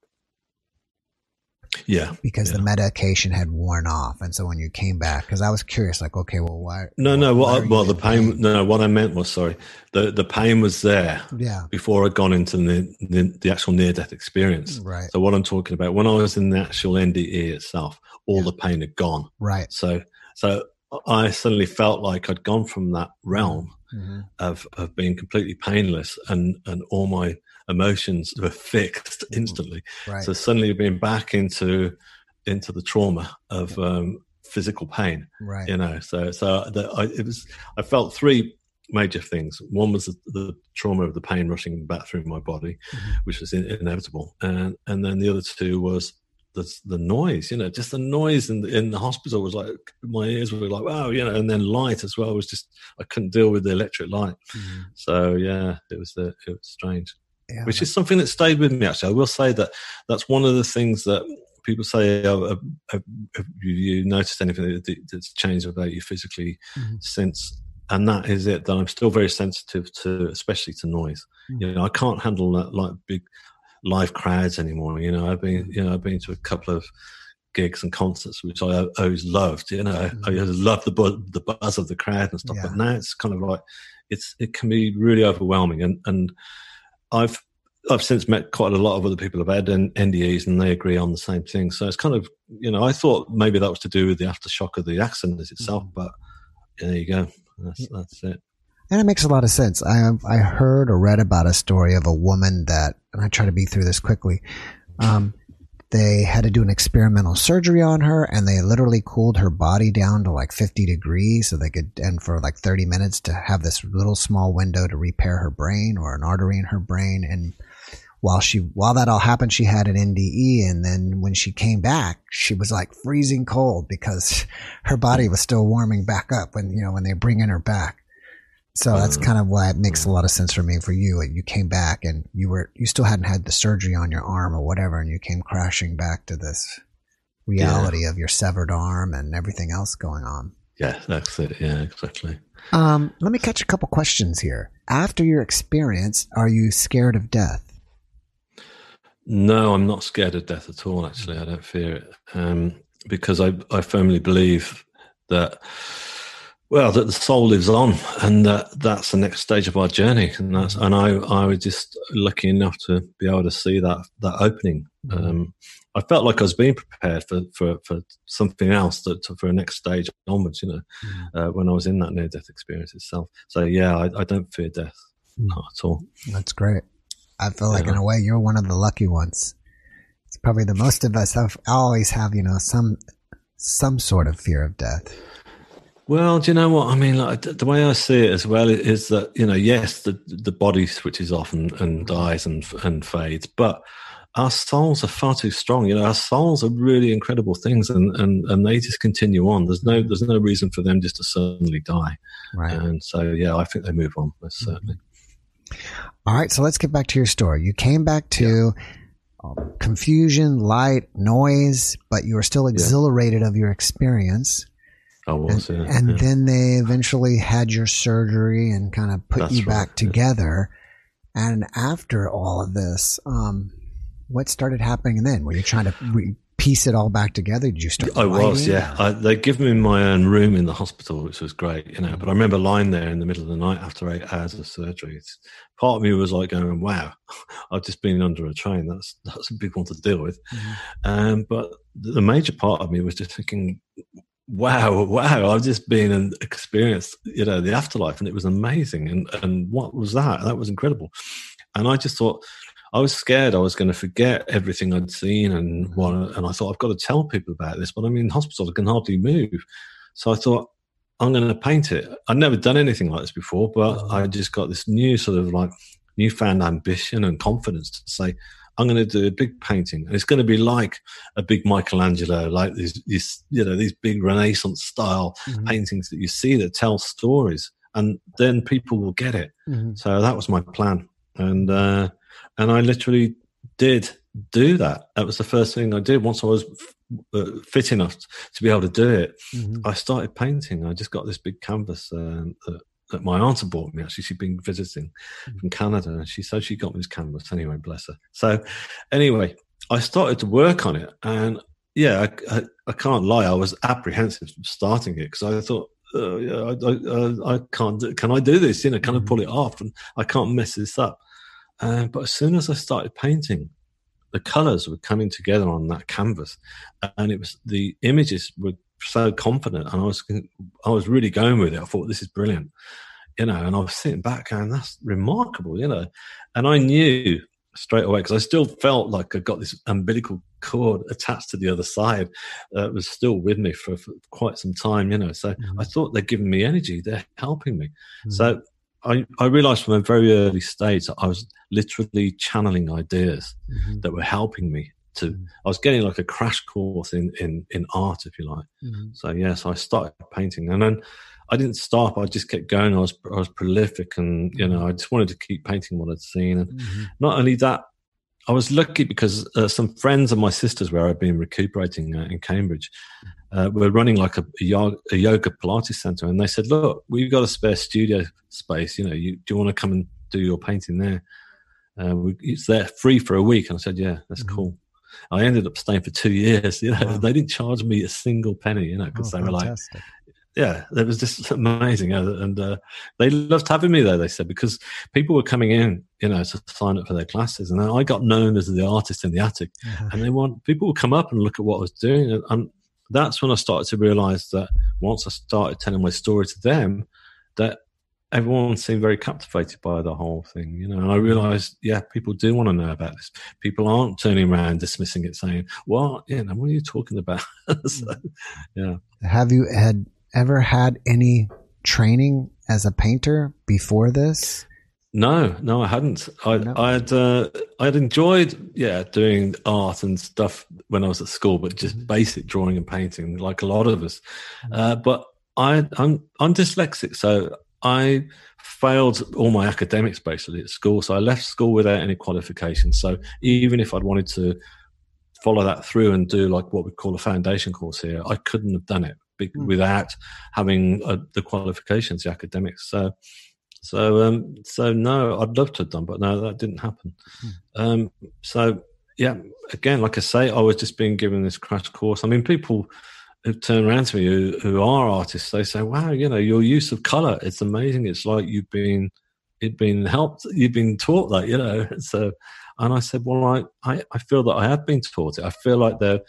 [SPEAKER 1] Yeah.
[SPEAKER 2] Because
[SPEAKER 1] yeah.
[SPEAKER 2] the medication had worn off. And so when you came back, because I was curious, like, okay, well, why?
[SPEAKER 1] No, no, what, well, the pain, pain, no, what I meant was, sorry, the, the pain was there
[SPEAKER 2] yeah.
[SPEAKER 1] before I'd gone into the, the, the actual near death experience.
[SPEAKER 2] Right.
[SPEAKER 1] So what I'm talking about, when I was in the actual NDE itself, all yeah. the pain had gone.
[SPEAKER 2] Right.
[SPEAKER 1] So, so I suddenly felt like I'd gone from that realm mm-hmm. of, of being completely painless and, and all my, emotions were fixed mm-hmm. instantly.
[SPEAKER 2] Right.
[SPEAKER 1] So suddenly being back into into the trauma of um, physical pain.
[SPEAKER 2] Right.
[SPEAKER 1] You know, so so the, I, it was. I felt three major things. One was the, the, trauma of the pain rushing back through my body, mm-hmm. which was in, inevitable, and and then the other two was the the noise. You know, just the noise in the, in the hospital was like my ears were like wow, you know, and then light as well was just I couldn't deal with the electric light. Mm-hmm. So yeah, it was the, it was strange yeah. which is something that stayed with me. Actually, I will say that that's one of the things that people say. Oh, have, have you noticed anything that's changed about you physically mm-hmm. since? And that is it. That I'm still very sensitive to, especially to noise. Mm-hmm. You know, I can't handle that like big live crowds anymore. You know, I've been, you know, I've been to a couple of gigs and concerts, which I always loved. You know, mm-hmm. I loved the buzz, the buzz of the crowd and stuff. Yeah. But now it's kind of like it's it can be really overwhelming. And and I've I've since met quite a lot of other people who've had NDEs and they agree on the same thing. So it's kind of, you know, I thought maybe that was to do with the aftershock of the accident itself, mm. but there you go. That's, that's it.
[SPEAKER 2] And it makes a lot of sense. I I heard or read about a story of a woman that, and I try to be through this quickly. Um, they had to do an experimental surgery on her and they literally cooled her body down to like 50 degrees so they could, and for like 30 minutes to have this little small window to repair her brain or an artery in her brain. And while she, while that all happened, she had an NDE. And then when she came back, she was like freezing cold because her body was still warming back up when, you know, when they bring in her back. So that's uh, kind of why it makes a lot of sense for me. For you, you came back and you were you still hadn't had the surgery on your arm or whatever, and you came crashing back to this reality yeah. of your severed arm and everything else going on.
[SPEAKER 1] Yeah, that's it. Yeah, exactly.
[SPEAKER 2] Um, let me catch a couple questions here. After your experience, are you scared of death?
[SPEAKER 1] No, I'm not scared of death at all. Actually, I don't fear it um, because I I firmly believe that well, that the soul lives on, and that that's the next stage of our journey, and that's and I I was just lucky enough to be able to see that that opening. Um, I felt like I was being prepared for for, for something else that for a next stage onwards. You know, uh, when I was in that near death experience itself. So yeah, I, I don't fear death mm. not at all.
[SPEAKER 2] That's great. I feel like yeah. in a way you're one of the lucky ones. It's probably the most of us have always have you know some some sort of fear of death.
[SPEAKER 1] Well, do you know what I mean? Like the way I see it as well is that you know, yes, the the body switches off and, and dies and and fades, but our souls are far too strong. You know, our souls are really incredible things, and, and, and they just continue on. There's no there's no reason for them just to suddenly die.
[SPEAKER 2] Right.
[SPEAKER 1] And so, yeah, I think they move on. Most mm-hmm. certainly.
[SPEAKER 2] All right, so let's get back to your story. You came back to yeah. confusion, light, noise, but you were still exhilarated yeah. of your experience.
[SPEAKER 1] I was,
[SPEAKER 2] and,
[SPEAKER 1] yeah,
[SPEAKER 2] and
[SPEAKER 1] yeah.
[SPEAKER 2] then they eventually had your surgery and kind of put That's you back right, together. Yeah. And after all of this, um, what started happening then? Were you trying to re- piece it all back together? Did you start?
[SPEAKER 1] I was, yeah. I, they give me my own room in the hospital, which was great, you know. But I remember lying there in the middle of the night after eight hours of surgery. It's, part of me was like going, "Wow, I've just been under a train. That's that's a big one to deal with." Mm-hmm. Um, but the major part of me was just thinking, wow, wow, I've just been and experienced, you know, the afterlife and it was amazing. And, and what was that? That was incredible. And I just thought, I was scared I was going to forget everything I'd seen and what, and I thought I've got to tell people about this, but I'm in hospital, I can hardly move. So I thought, I'm going to paint it. I'd never done anything like this before, but oh. I just got this new sort of like newfound ambition and confidence to say, I'm going to do a big painting, and it's going to be like a big Michelangelo, like these, these you know, these big Renaissance style mm-hmm. paintings that you see that tell stories and then people will get it. Mm-hmm. So that was my plan, and uh, and I literally did do that. That was the first thing I did. Once I was uh, fit enough to be able to do it, mm-hmm. I started painting. I just got this big canvas um, that, that, my aunt had bought me. Actually, she'd been visiting mm-hmm. from Canada, and she said she got me this canvas. Anyway, bless her. So, anyway, I started to work on it, and yeah, I, I, I can't lie. I was apprehensive starting it because I thought, uh, yeah, I, I, I, can't. Do, can I do this? You know, can I mm-hmm. pull it off? And I can't mess this up. Uh, but as soon as I started painting, the colors were coming together on that canvas, and it was the images were so confident, and I was I was really going with it. I thought this is brilliant, you know. And I was sitting back going, "That's remarkable," you know. And I knew straight away because I still felt like I got this umbilical cord attached to the other side that was still with me for, for quite some time, you know. So mm-hmm. I thought they're giving me energy, they're helping me. Mm-hmm. So I, I realized from a very early stage that I was literally channeling ideas mm-hmm. that were helping me to mm-hmm. I was getting like a crash course in in in art if you like. Mm-hmm. So yes, yeah, so I started painting and then I didn't stop. I just kept going. I was I was prolific and you know I just wanted to keep painting what I'd seen and mm-hmm. not only that I was lucky because uh, some friends of my sisters where I'd been recuperating uh, in Cambridge uh, were running like a, a, yoga, a, yoga, Pilates center, and they said, "Look, we've got a spare studio space. You know, you, do you want to come and do your painting there? Uh, we, it's there free for a week." And I said, "Yeah, that's mm-hmm. cool." I ended up staying for two years. You know, wow. they didn't charge me a single penny. You know, because oh, they were fantastic. like, yeah, it was just amazing, and uh, they loved having me there. They said because people were coming in, you know, to sign up for their classes, and I got known as the artist in the attic. Uh-huh. And they want people would come up and look at what I was doing, and, and that's when I started to realize that once I started telling my story to them, that everyone seemed very captivated by the whole thing, you know. And I realized, yeah, people do want to know about this. People aren't turning around dismissing it, saying, "Well, you know, what are you talking about?" so,
[SPEAKER 2] mm. yeah. Have you had ever had any training as a painter before this?
[SPEAKER 1] No, no, I hadn't. I, no. I had, uh, I had enjoyed, yeah, doing art and stuff when I was at school, but just mm-hmm. basic drawing and painting, like a lot of us. Mm-hmm. Uh, but I, I'm, I'm dyslexic, so I failed all my academics basically at school. So I left school without any qualifications. So even if I'd wanted to follow that through and do like what we call a foundation course here, I couldn't have done it mm. without having uh, the qualifications, the academics. So, so, um, so no, I'd love to have done, but no, that didn't happen. Mm. Um, so, yeah, again, like I say, I was just being given this crash course. I mean, people who turn around to me who, who are artists, they say, "Wow, you know, your use of color, it's amazing. It's like you've been, you've been helped, you've been taught that, you know." So, and I said, "Well, I, I, I feel that I have been taught it. I feel like they're."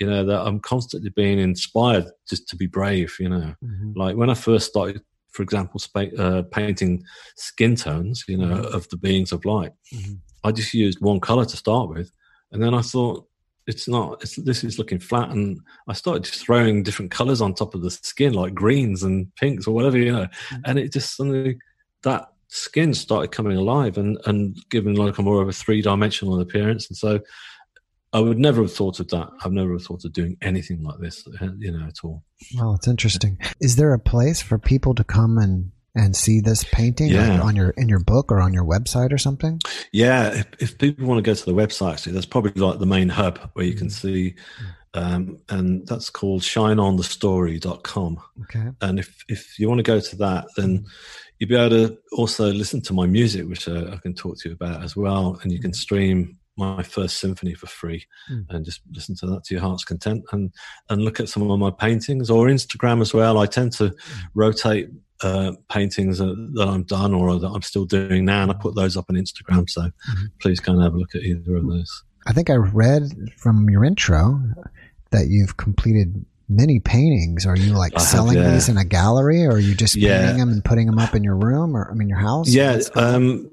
[SPEAKER 1] you know that i'm constantly being inspired just to be brave you know mm-hmm. like when i first started for example spa- uh, painting skin tones you know mm-hmm. of the beings of light mm-hmm. i just used one color to start with and then i thought it's not it's, this is looking flat and i started just throwing different colors on top of the skin like greens and pinks or whatever you know mm-hmm. and it just suddenly that skin started coming alive and and giving like a more of a three-dimensional appearance and so I would never have thought of that. I've never thought of doing anything like this, uh, you know, at all.
[SPEAKER 2] Well, it's interesting. Is there a place for people to come and and see this painting yeah. on your in your book or on your website or something?
[SPEAKER 1] Yeah, if, if people want to go to the website, actually, that's probably like the main hub where you can mm. see, um, and that's called shineonthestory.com.
[SPEAKER 2] Okay.
[SPEAKER 1] And if if you want to go to that, then you'll be able to also listen to my music, which uh, I can talk to you about as well, and you can mm. stream my first symphony for free mm. and just listen to that to your heart's content and and look at some of my paintings or instagram as well i tend to mm. rotate uh, paintings that i'm done or that i'm still doing now and i put those up on instagram so mm-hmm. please go and have a look at either of those
[SPEAKER 2] i think i read from your intro that you've completed many paintings are you like selling yeah. these in a gallery or are you just yeah. painting them and putting them up in your room or i mean your house
[SPEAKER 1] yeah um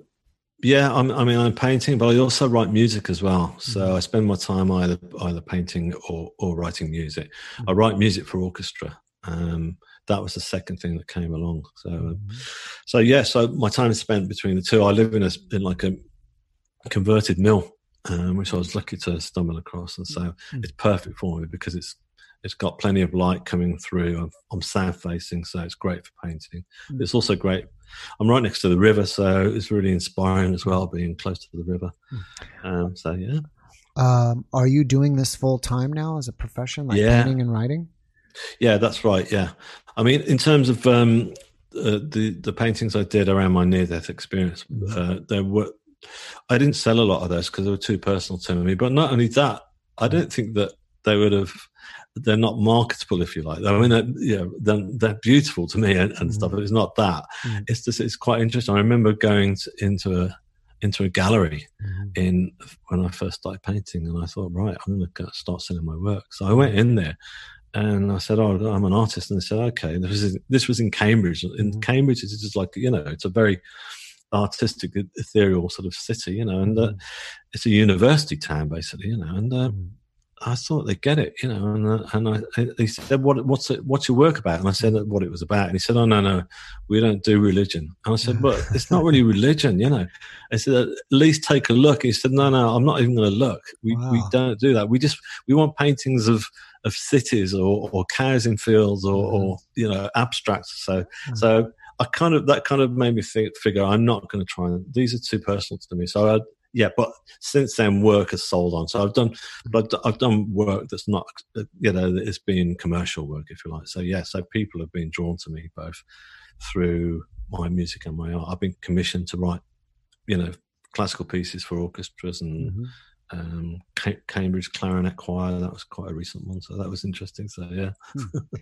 [SPEAKER 1] yeah, I'm, i mean, I'm painting, but I also write music as well. So mm-hmm. I spend my time either either painting or, or writing music. Mm-hmm. I write music for orchestra. Um, that was the second thing that came along. So, mm-hmm. so yeah, so my time is spent between the two. I live in a in like a converted mill, um, which I was lucky to stumble across, and so mm-hmm. it's perfect for me because it's it's got plenty of light coming through. I'm, I'm south facing, so it's great for painting. Mm. It's also great. I'm right next to the river, so it's really inspiring as well, being close to the river. Um, so yeah.
[SPEAKER 2] Um, are you doing this full time now as a profession, like yeah. painting and writing?
[SPEAKER 1] Yeah, that's right. Yeah, I mean, in terms of um, uh, the the paintings I did around my near death experience, mm. uh, there were I didn't sell a lot of those because they were too personal to me. But not only that, I don't think that they would have. They're not marketable, if you like. I mean, they're, you know, they're, they're beautiful to me and, and mm. stuff. But it's not that. Mm. It's just it's quite interesting. I remember going to, into a into a gallery mm. in when I first started painting, and I thought, right, I'm going to start selling my work. So I went in there, and I said, "Oh, I'm an artist." And they said, "Okay." This was this was in Cambridge. In mm. Cambridge, it's just like you know, it's a very artistic, ethereal sort of city, you know, and uh, mm. it's a university town basically, you know, and uh, mm. I thought they get it, you know, and uh, and I, he said, "What what's it, what's your work about?" And I said what it was about, and he said, "Oh no, no, we don't do religion." And I said, "But it's not really religion, you know." I said, "At least take a look." He said, "No, no, I'm not even going to look. We wow. we don't do that. We just we want paintings of." Of cities or, or cows in fields or, mm. or you know abstracts. So mm. so I kind of that kind of made me think, figure I'm not going to try and these are too personal to me. So I, yeah, but since then work has sold on. So I've done, but I've done work that's not, you know, it's been commercial work, if you like. So yeah, so people have been drawn to me both through my music and my art. I've been commissioned to write, you know, classical pieces for orchestras and. Mm-hmm. Um, Cambridge Clarinet Choir. That was quite a recent one, so that was interesting. So yeah.
[SPEAKER 2] Hmm.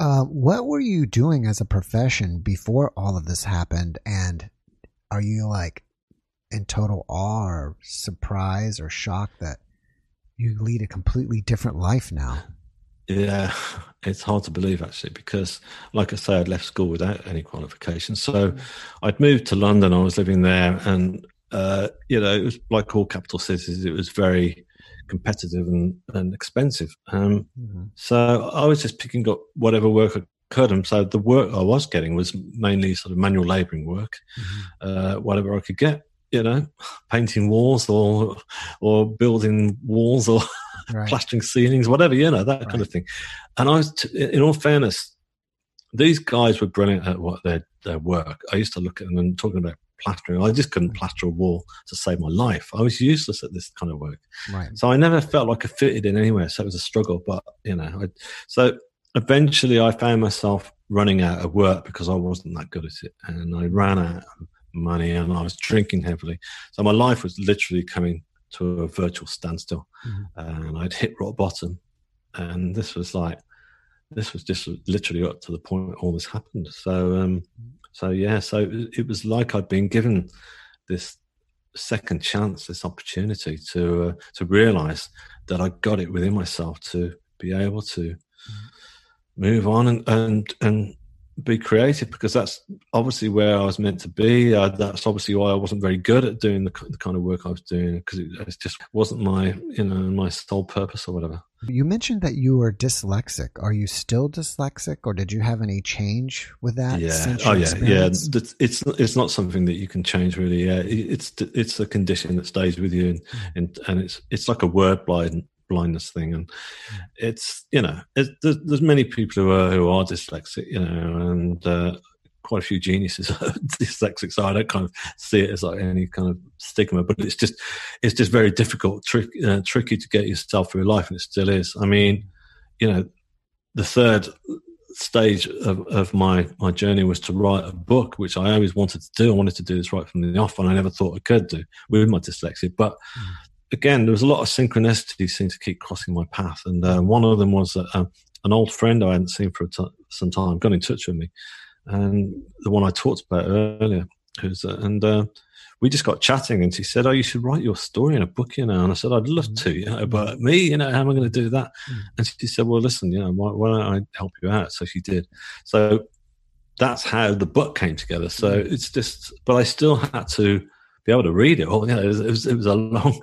[SPEAKER 2] Uh, what were you doing as a profession before all of this happened? And are you like in total awe or surprise or shock that you lead a completely different life now?
[SPEAKER 1] Yeah, it's hard to believe actually because, like I say, I'd left school without any qualifications. So mm. I'd moved to London. I was living there, and uh, you know, it was like all capital cities. It was very competitive and, and expensive. Um, mm-hmm. So I was just picking up whatever work I could. And so the work I was getting was mainly sort of manual labouring work, mm-hmm. uh, whatever I could get. You know, painting walls or or building walls or right. plastering ceilings, whatever you know that right. kind of thing. And I was, t- in all fairness, these guys were brilliant at what their their work. I used to look at them and talking about plastering. I just couldn't plaster a wall to save my life. I was useless at this kind of work. Right. So I never felt like I fitted in anywhere. So it was a struggle. But, you know, I, so eventually I found myself running out of work because I wasn't that good at it. And I ran out of money and I was drinking heavily. So my life was literally coming to a virtual standstill. Mm-hmm. And I'd hit rock bottom. And this was like, this was just literally up to the point where all this happened. So, um, so yeah, so it was like I'd been given this second chance, this opportunity to uh, to realize that I got it within myself to be able to move on and and and be creative because that's obviously where I was meant to be. Uh, that's obviously why I wasn't very good at doing the, the kind of work I was doing because it, it, just wasn't my you know my sole purpose or whatever.
[SPEAKER 2] You mentioned that you were dyslexic. Are you still dyslexic, or did you have any change with that?
[SPEAKER 1] Yeah. Oh, yeah. Experience? Yeah. It's it's not something that you can change really. Yeah. It's it's a condition that stays with you, and mm. and, and it's it's like a word blind blindness thing, and it's you know it, there's, there's, many people who are who are dyslexic, you know, and uh, quite a few geniuses are dyslexic, so I don't kind of see it as like any kind of stigma. But it's just it's just very difficult, trick, uh, tricky to get yourself through life, and it still is. I mean, you know, the third stage of, of my my journey was to write a book, which I always wanted to do. I wanted to do this right from the off, and I never thought I could do with my dyslexia. But mm again, there was a lot of synchronicity seemed to keep crossing my path. And uh, one of them was that uh, an old friend I hadn't seen for some time got in touch with me. And the one I talked about earlier, who's, uh, and uh, we just got chatting and she said, Oh, you should write your story in a book, you know. And I said, I'd love to, you know, but me, you know, how am I going to do that? Mm. And she said, Well, listen, you know, why, why don't I help you out? So she did. So that's how the book came together. So mm. it's just, but I still had to be able to read it all. You know, it was, it was, it was a long,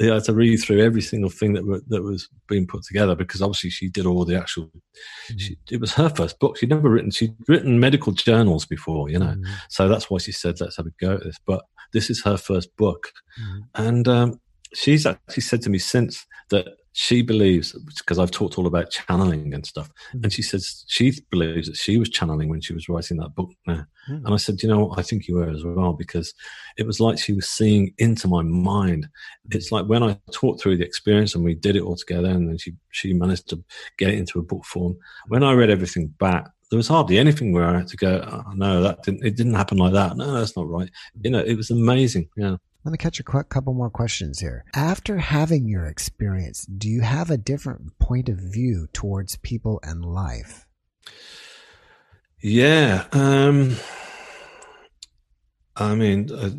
[SPEAKER 1] you had to read through every single thing that that was being put together because obviously she did all the actual. Mm-hmm. She, it was her first book. She'd never written. She'd written medical journals before, you know. Mm-hmm. So that's why she said, "Let's have a go at this." But this is her first book, mm-hmm. and um, she's actually said to me since that she believes because I've talked all about channeling and stuff, mm. and she says she believes that she was channeling when she was writing that book now. Mm. And I said, you know what, I think you were as well because it was like she was seeing into my mind. It's like when I talked through the experience and we did it all together, and then she she managed to get it into a book form. When I read everything back, there was hardly anything where I had to go, oh, no, that didn't, it didn't happen like that. No, that's not right. You know, it was amazing. Yeah.
[SPEAKER 2] Let me catch a couple more questions here. After having your experience, do you have a different point of view towards people and life?
[SPEAKER 1] Yeah. Um, I mean, uh,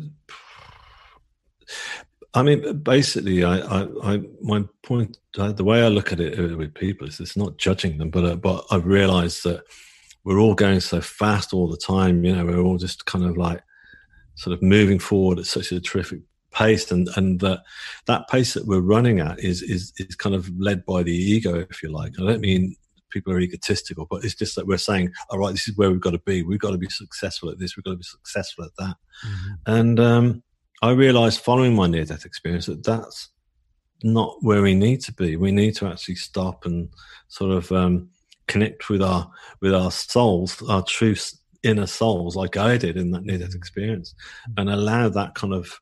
[SPEAKER 1] I mean, basically, I, I, I my point, uh, the way I look at it with people is it's not judging them, but uh, but I've realised that we're all going so fast all the time. You know, we're all just kind of like sort of moving forward at such a terrific pace and and that that pace that we're running at is is is kind of led by the ego if you like. I don't mean people are egotistical but it's just that we're saying all right this is where we've got to be. We've got to be successful at this. We've got to be successful at that. Mm-hmm. and um, i realized following my near death experience that that's not where we need to be. We need to actually stop and sort of um, connect with our with our souls our truths inner souls like I did in that near death experience and allow that kind of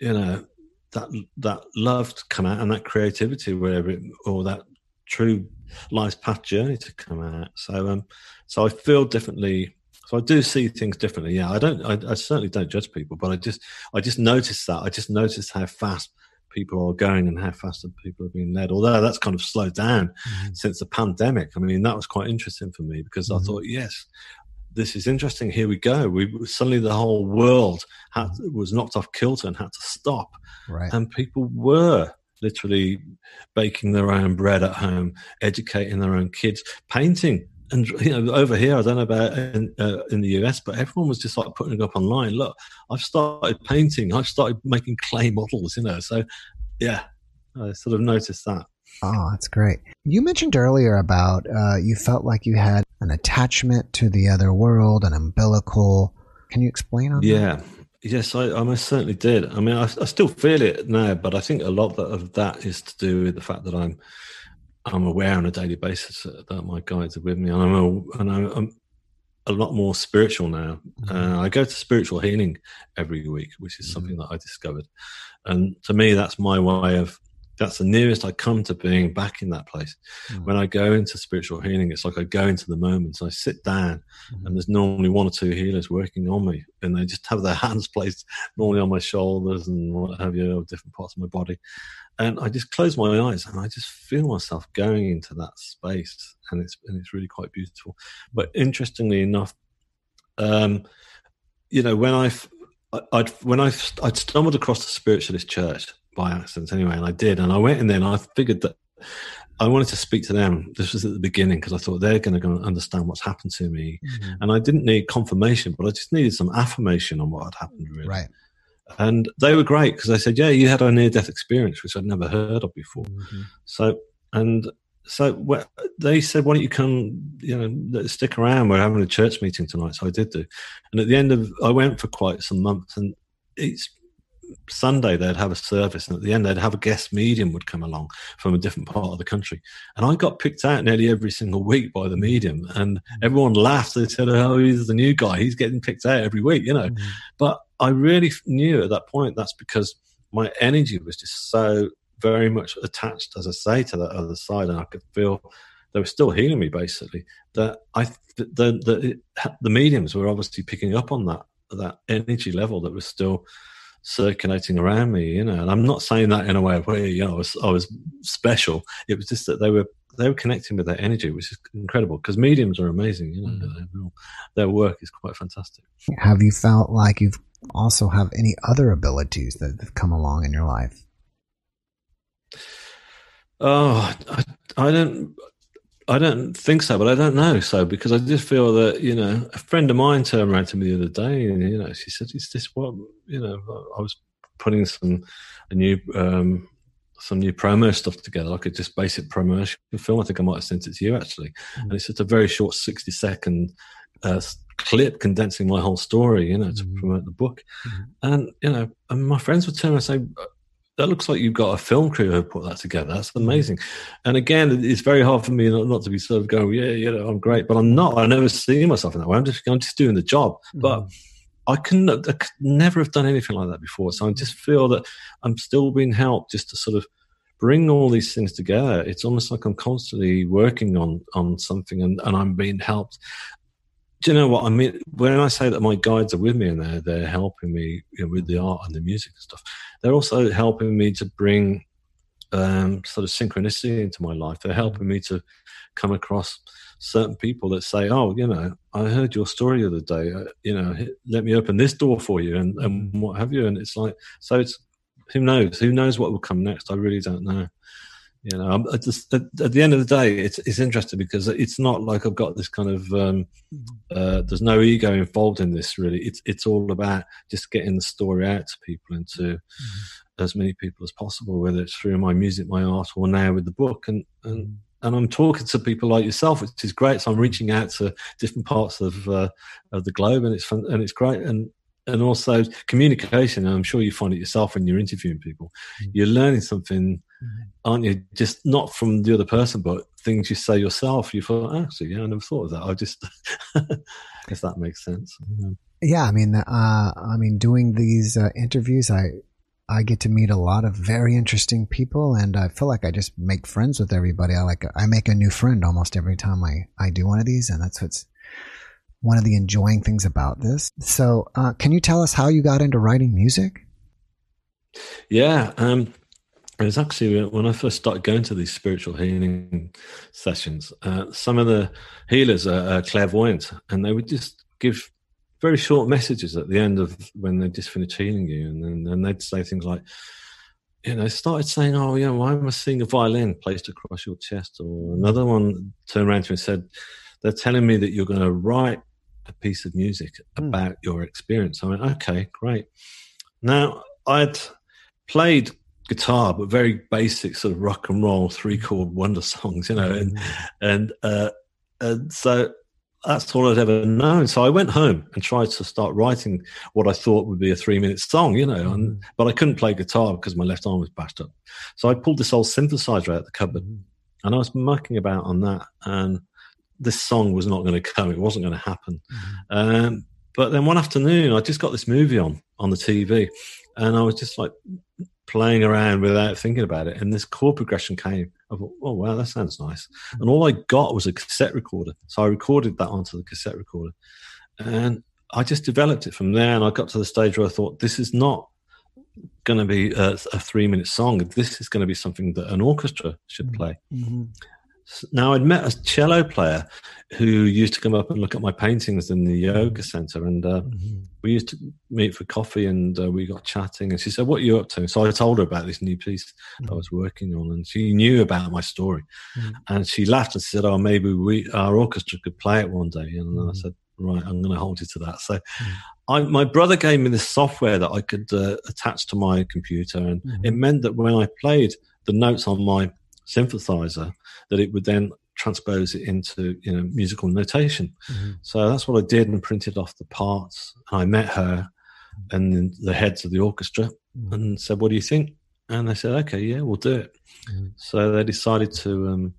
[SPEAKER 1] you know that that love to come out and that creativity wherever it, or that true life's path journey to come out so um so I feel differently so I do see things differently yeah I don't I, I certainly don't judge people but I just I just notice that I just notice how fast people are going and how fast people are being led. Although that's kind of slowed down mm-hmm. since the pandemic. I mean, that was quite interesting for me because mm-hmm. I thought, yes, this is interesting. Here we go. We suddenly the whole world had, was knocked off kilter and had to stop.
[SPEAKER 2] Right.
[SPEAKER 1] And people were literally baking their own bread at home, educating their own kids, painting. And you know, over here, I don't know about in, uh, in the US, but everyone was just like putting it up online. Look, I've started painting. I've started making clay models. You know, so yeah, I sort of noticed that.
[SPEAKER 2] Oh, that's great. You mentioned earlier about uh, you felt like you had an attachment to the other world, an umbilical. Can you explain on
[SPEAKER 1] yeah.
[SPEAKER 2] that?
[SPEAKER 1] Yes, I, I, most certainly did. I mean, I, I, still feel it now, but I think a lot of that is to do with the fact that I'm I'm aware on a daily basis that my guides are with me, and I'm a, and I'm, a lot more spiritual now. Mm-hmm. Uh, I go to spiritual healing every week, which is mm-hmm. something that I discovered, and to me, that's my way of that's the nearest I come to being back in that place. Mm. When I go into spiritual healing, it's like I go into the moment. So I sit down, mm. and there's normally one or two healers working on me, and they just have their hands placed normally on my shoulders and what have you, or different parts of my body. And I just close my eyes, and I just feel myself going into that space, and it's and it's really quite beautiful. But interestingly enough, um, you know, when I've I'd when I I'd stumbled across the spiritualist church by accident anyway, and I did. And I went in there and I figured that I wanted to speak to them. This was at the beginning because I thought they're going to understand what's happened to me. Mm-hmm. And I didn't need confirmation, but I just needed some affirmation on what had happened, really.
[SPEAKER 2] Right.
[SPEAKER 1] And they were great because they said, Yeah, you had a near death experience, which I'd never heard of before. Mm-hmm. So, and so they said, "Why don't you come? You know, stick around. We're having a church meeting tonight." So I did do, and at the end of, I went for quite some months, and each Sunday they'd have a service, and at the end they'd have a guest medium would come along from a different part of the country, and I got picked out nearly every single week by the medium, and everyone laughed. They said, "Oh, he's the new guy. He's getting picked out every week," you know. Mm-hmm. But I really knew at that point that's because my energy was just so very much attached, as I say, to that other side, and I could feel they were still healing me basically. That I the the, the mediums were obviously picking up on that that energy level that was still circulating around me, you know. And I'm not saying that in a way where you know I was, I was special. It was just that they were they were connecting with that energy, which is incredible because mediums are amazing. You know, mm. their work is quite fantastic.
[SPEAKER 2] Have you felt like you've also have any other abilities that have come along in your life?
[SPEAKER 1] Oh, I, I don't. I don't think so, but I don't know. So because I just feel that you know, a friend of mine turned around to me the other day, and you know, she said, "Is this what you know?" I was putting some a new um, some new promo stuff together, like a just basic promotion film. I think I might have sent it to you actually, mm-hmm. and it's just a very short sixty second uh, clip condensing my whole story, you know, to mm-hmm. promote the book. Mm-hmm. And you know, and my friends would turn and say, that looks like you've got a film crew who put that together. That's amazing. And again, it's very hard for me not, not to be sort of going, yeah, you know, I'm great, but I'm not. I never see myself in that way. I'm just, I'm just doing the job. Mm-hmm. But I couldn't, I could never have done anything like that before. So I just feel that I'm still being helped just to sort of bring all these things together. It's almost like I'm constantly working on on something, and, and I'm being helped do you know what I mean? When I say that my guides are with me and they're they're helping me you know, with the art and the music and stuff, they're also helping me to bring um, sort of synchronicity into my life. They're helping me to come across certain people that say, "Oh, you know, I heard your story the other day. Uh, you know, let me open this door for you, and and what have you." And it's like, so it's who knows? Who knows what will come next? I really don't know. You know, at, just, at, at, the end of the day, it's it's interesting because it's not like I've got this kind of um, uh, there's no ego involved in this. Really, it's it's all about just getting the story out to people and to mm-hmm. as many people as possible, whether it's through my music, my art, or now with the book. And and mm-hmm. and I'm talking to people like yourself, which is great. So I'm reaching out to different parts of uh, of the globe, and it's fun, and it's great. And and also communication. I'm sure you find it yourself when you're interviewing people. Mm-hmm. You're learning something. Aren't you? Just not from the other person, but things you say yourself. You thought, actually, yeah, I never thought of that. I just, if that makes sense.
[SPEAKER 2] Yeah. yeah I mean, uh, I mean, doing these uh, interviews, I I get to meet a lot of very interesting people, and I feel like I just make friends with everybody. I like I make a new friend almost every time I I do one of these, and that's what's one of the enjoying things about this. So, uh, can you tell us how you got into writing music?
[SPEAKER 1] Yeah, um, it was actually when I first started going to these spiritual healing sessions. Uh, some of the healers are, are, clairvoyant, and they would just give very short messages at the end of when they just finished healing you, and then and they'd say things like, you know, started saying, "Oh, you know, why am I seeing a violin placed across your chest?" Or another one turned around to me and said, "They're telling me that you're going to write a piece of music mm. about your experience. I went, okay, great. Now, I'd played guitar, but very basic sort of rock and roll three chord wonder songs, you know, and mm. and uh, and so that's all I'd ever known. So I went home and tried to start writing what I thought would be a three minute song, you know, and, mm. but I couldn't play guitar because my left arm was bashed up. So I pulled this old synthesizer out of the cupboard mm. and I was mucking about on that and this song was not going to come. It wasn't going to happen. Mm-hmm. Um, but then one afternoon, I just got this movie on on the TV, and I was just like playing around without thinking about it. And this chord progression came. I thought, oh wow, that sounds nice. And all I got was a cassette recorder, so I recorded that onto the cassette recorder, and I just developed it from there. And I got to the stage where I thought, this is not going to be a, a three minute song. This is going to be something that an orchestra should mm-hmm. play. Mm-hmm. Now, I'd met a cello player who used to come up and look at my paintings in the yoga center, and uh, mm-hmm. we used to meet for coffee, and uh, we got chatting. And she said, "What are you up to?" So I told her about this new piece mm-hmm. I was working on, and she knew about my story, mm-hmm. and she laughed and said, "Oh, maybe we our orchestra could play it one day." And I mm-hmm. said, "Right, I'm going to hold you to that." So. Mm-hmm. I, my brother gave me this software that I could uh, attach to my computer, and it mm-hmm. meant that when I played the notes on my synthesizer that it would then transpose it into you know musical notation. Mm-hmm. So that's what I did and printed off the parts. And I met her and the heads of the orchestra mm-hmm. and said, "What do you think?" And they said, "Okay, yeah, we'll do it." Mm-hmm. So they decided to um,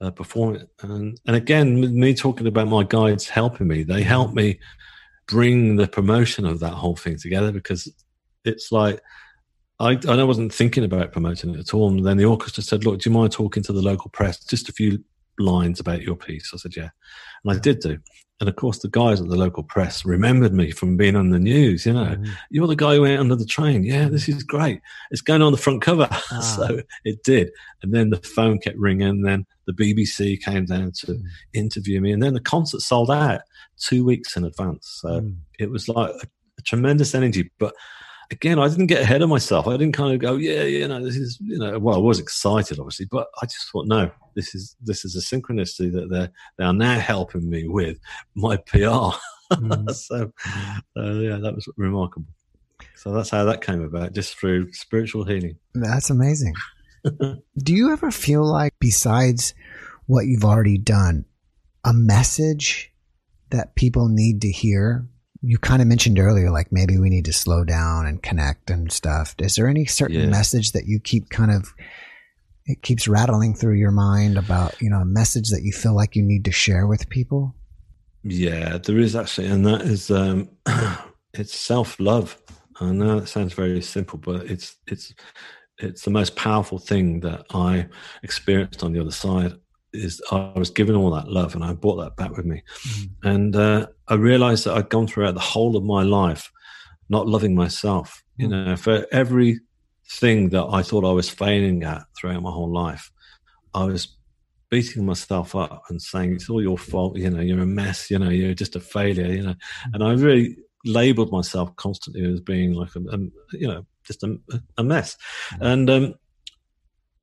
[SPEAKER 1] uh, perform it. And and again, me talking about my guides helping me, they helped me bring the promotion of that whole thing together because it's like I, I wasn't thinking about promoting it at all. And then the orchestra said, Look, do you mind talking to the local press? Just a few lines about your piece. I said, Yeah. And I did do. And of course, the guys at the local press remembered me from being on the news. You know, mm. you're the guy who went under the train. Yeah, this is great. It's going on the front cover. Ah. so it did. And then the phone kept ringing. And then the BBC came down to mm. interview me. And then the concert sold out two weeks in advance. So mm. it was like a, a tremendous energy. But again, I didn't get ahead of myself. I didn't kind of go, yeah, you know, this is, you know, well, I was excited, obviously, but I just thought, no, this is this is a synchronicity that they're they are now helping me with my PR. Mm. so, uh, yeah, that was remarkable. So that's how that came about, just through spiritual healing.
[SPEAKER 2] That's amazing. Do you ever feel like, besides what you've already done, a message that people need to hear you kind of mentioned earlier, like maybe we need to slow down and connect and stuff. Is there any certain yeah. message that you keep kind of it keeps rattling through your mind about you know a message that you feel like you need to share with people?
[SPEAKER 1] Yeah, there is actually, and that is um, it's self love. I know it sounds very simple, but it's it's it's the most powerful thing that I experienced on the other side is I was given all that love and I brought that back with me. Mm. And uh, I realized that I'd gone throughout the whole of my life not loving myself. Mm. You know, for every thing that I thought I was failing at throughout my whole life, I was beating myself up and saying it's all your fault. You know, you're a mess. You know, you're just a failure. You know, mm. and I really labeled myself constantly as being like a, a you know just a, a mess. Mm. And um,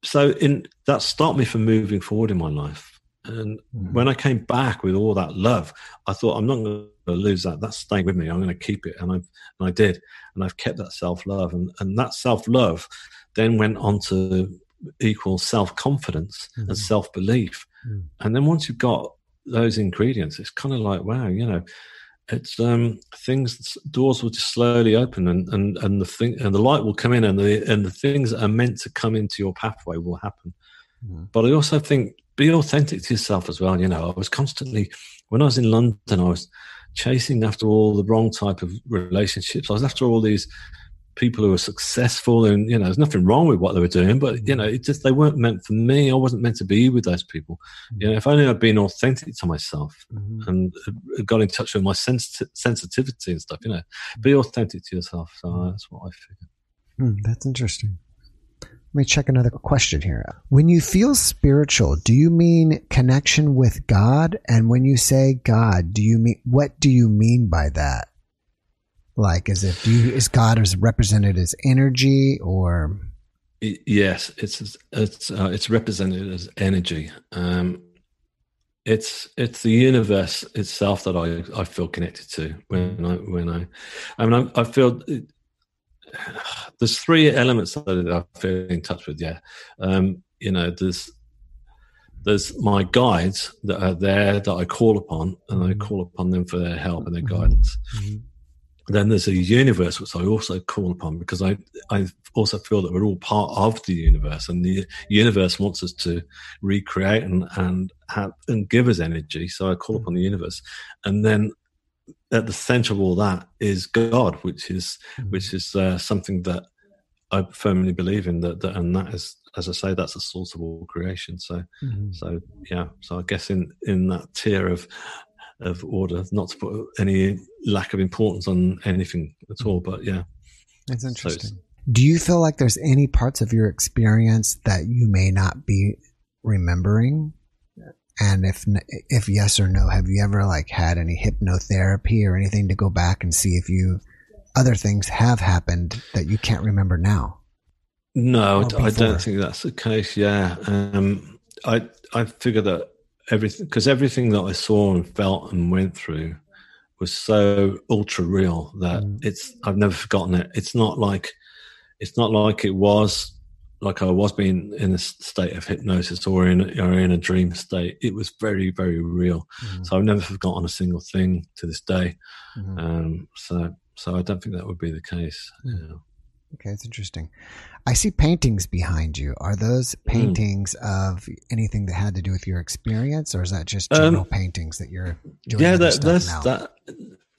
[SPEAKER 1] so in that stopped me from moving forward in my life. And mm-hmm. when I came back with all that love, I thought I'm not going to lose that. That's staying with me. I'm going to keep it, and I and I did, and I've kept that self love, and and that self love then went on to equal self confidence mm-hmm. and self belief, mm-hmm. and then once you've got those ingredients, it's kind of like wow, you know, it's um things doors will just slowly open and and and the thing and the light will come in and the and the things that are meant to come into your pathway will happen. Mm. but i also think be authentic to yourself as well you know. I was constantly when i was in london i was chasing after all the wrong type of relationships. I was after all these people who were successful and you know there's nothing wrong with what they were doing but you know it just they weren't meant for me i wasn't meant to be with those people you know if only i'd been authentic to myself mm-hmm. and got in touch with my sens- sensitivity and stuff you know be authentic to yourself so mm-hmm. that's what i figured
[SPEAKER 2] mm, that's interesting let me check another question here. When you feel spiritual, do you mean connection with God? And when you say God, do you mean what do you mean by that? Like, is it you, is God is represented as energy or?
[SPEAKER 1] Yes, it's it's uh, it's represented as energy. Um, it's it's the universe itself that I, I feel connected to when I when I I mean I, I feel it, there's three elements that I feel in touch with. Yeah, um, you know, there's there's my guides that are there that I call upon, and I mm-hmm. call upon them for their help and their mm-hmm. guidance. Mm-hmm then there's a universe which I also call upon because I I also feel that we're all part of the universe and the universe wants us to recreate and and have and give us energy. So I call upon the universe, and then at the center of all that is God, which is mm-hmm. which is uh, something that I firmly believe in that, that and that is as I say that's the source of all creation. So mm-hmm. so yeah. So I guess in in that tier of of order, not to put any lack of importance on anything at all. But yeah,
[SPEAKER 2] that's interesting. So Do you feel like there's any parts of your experience that you may not be remembering? And if if yes or no, have you ever like had any hypnotherapy or anything to go back and see if you other things have happened that you can't remember now?
[SPEAKER 1] No, I don't think that's the case. Yeah, um, I I figure that everything because everything that I saw and felt and went through was so ultra real that mm. it's I've never forgotten it. It's not like it's not like it was like I was being in a state of hypnosis or in or in a dream state. It was very very real. Mm. So I've never forgotten a single thing to this day. Mm. Um, so so I don't think that would be the case. Mm. Yeah.
[SPEAKER 2] Okay, it's interesting. I see paintings behind you. Are those hmm. paintings mm. of anything that had to do with your experience, or is that just general um, paintings that you're doing?
[SPEAKER 1] Yeah, that, that's now? that.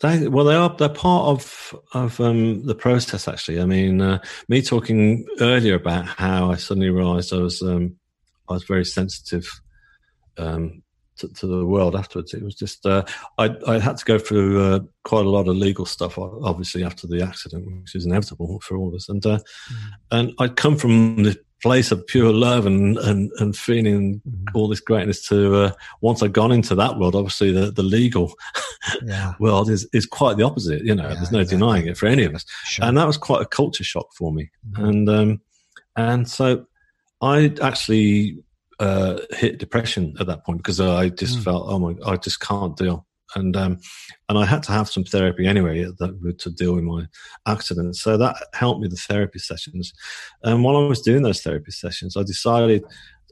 [SPEAKER 1] They, well, they are. They're part of of um, the process. Actually, I mean, uh, me talking earlier about how I suddenly realised I was um, I was very sensitive um, to, to, the world afterwards. It was just uh, I, I had to go through uh, quite a lot of legal stuff, obviously after the accident, which is inevitable for all of us. And uh, mm. and I'd come from this place of pure love and and, and feeling mm. all this greatness to uh, once I'd gone into that world, obviously the the legal yeah. world is is quite the opposite. You know, yeah, there's no exactly. denying it for any of us. Sure. And that was quite a culture shock for me. Mm. And um, and so I actually uh, hit depression at that point because I just mm. felt, oh my, I just can't deal. And um, and I had to have some therapy anyway that, to deal with my accident. So that helped me the therapy sessions. And while I was doing those therapy sessions, I decided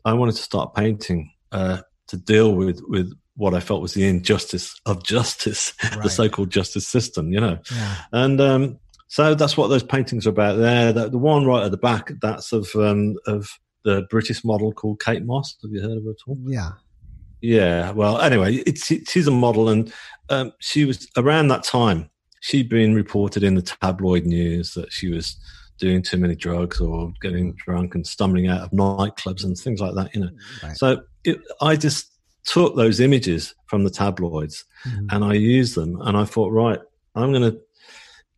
[SPEAKER 1] I wanted to start painting uh, to deal with with what I felt was the injustice of justice, right. the so-called justice system, you know. Yeah. And um, so that's what those paintings are about there. The, the one right at the back, that's of um, of the British model called Kate Moss. Have you heard of her at all?
[SPEAKER 2] Yeah.
[SPEAKER 1] Yeah. Well, anyway, it's, she's a model, and um, she was around that time. She'd been reported in the tabloid news that she was doing too many drugs or getting drunk and stumbling out of nightclubs and things like that. You know. Right. So it, I just took those images from the tabloids mm-hmm. and I used them, and I thought, right, I'm going to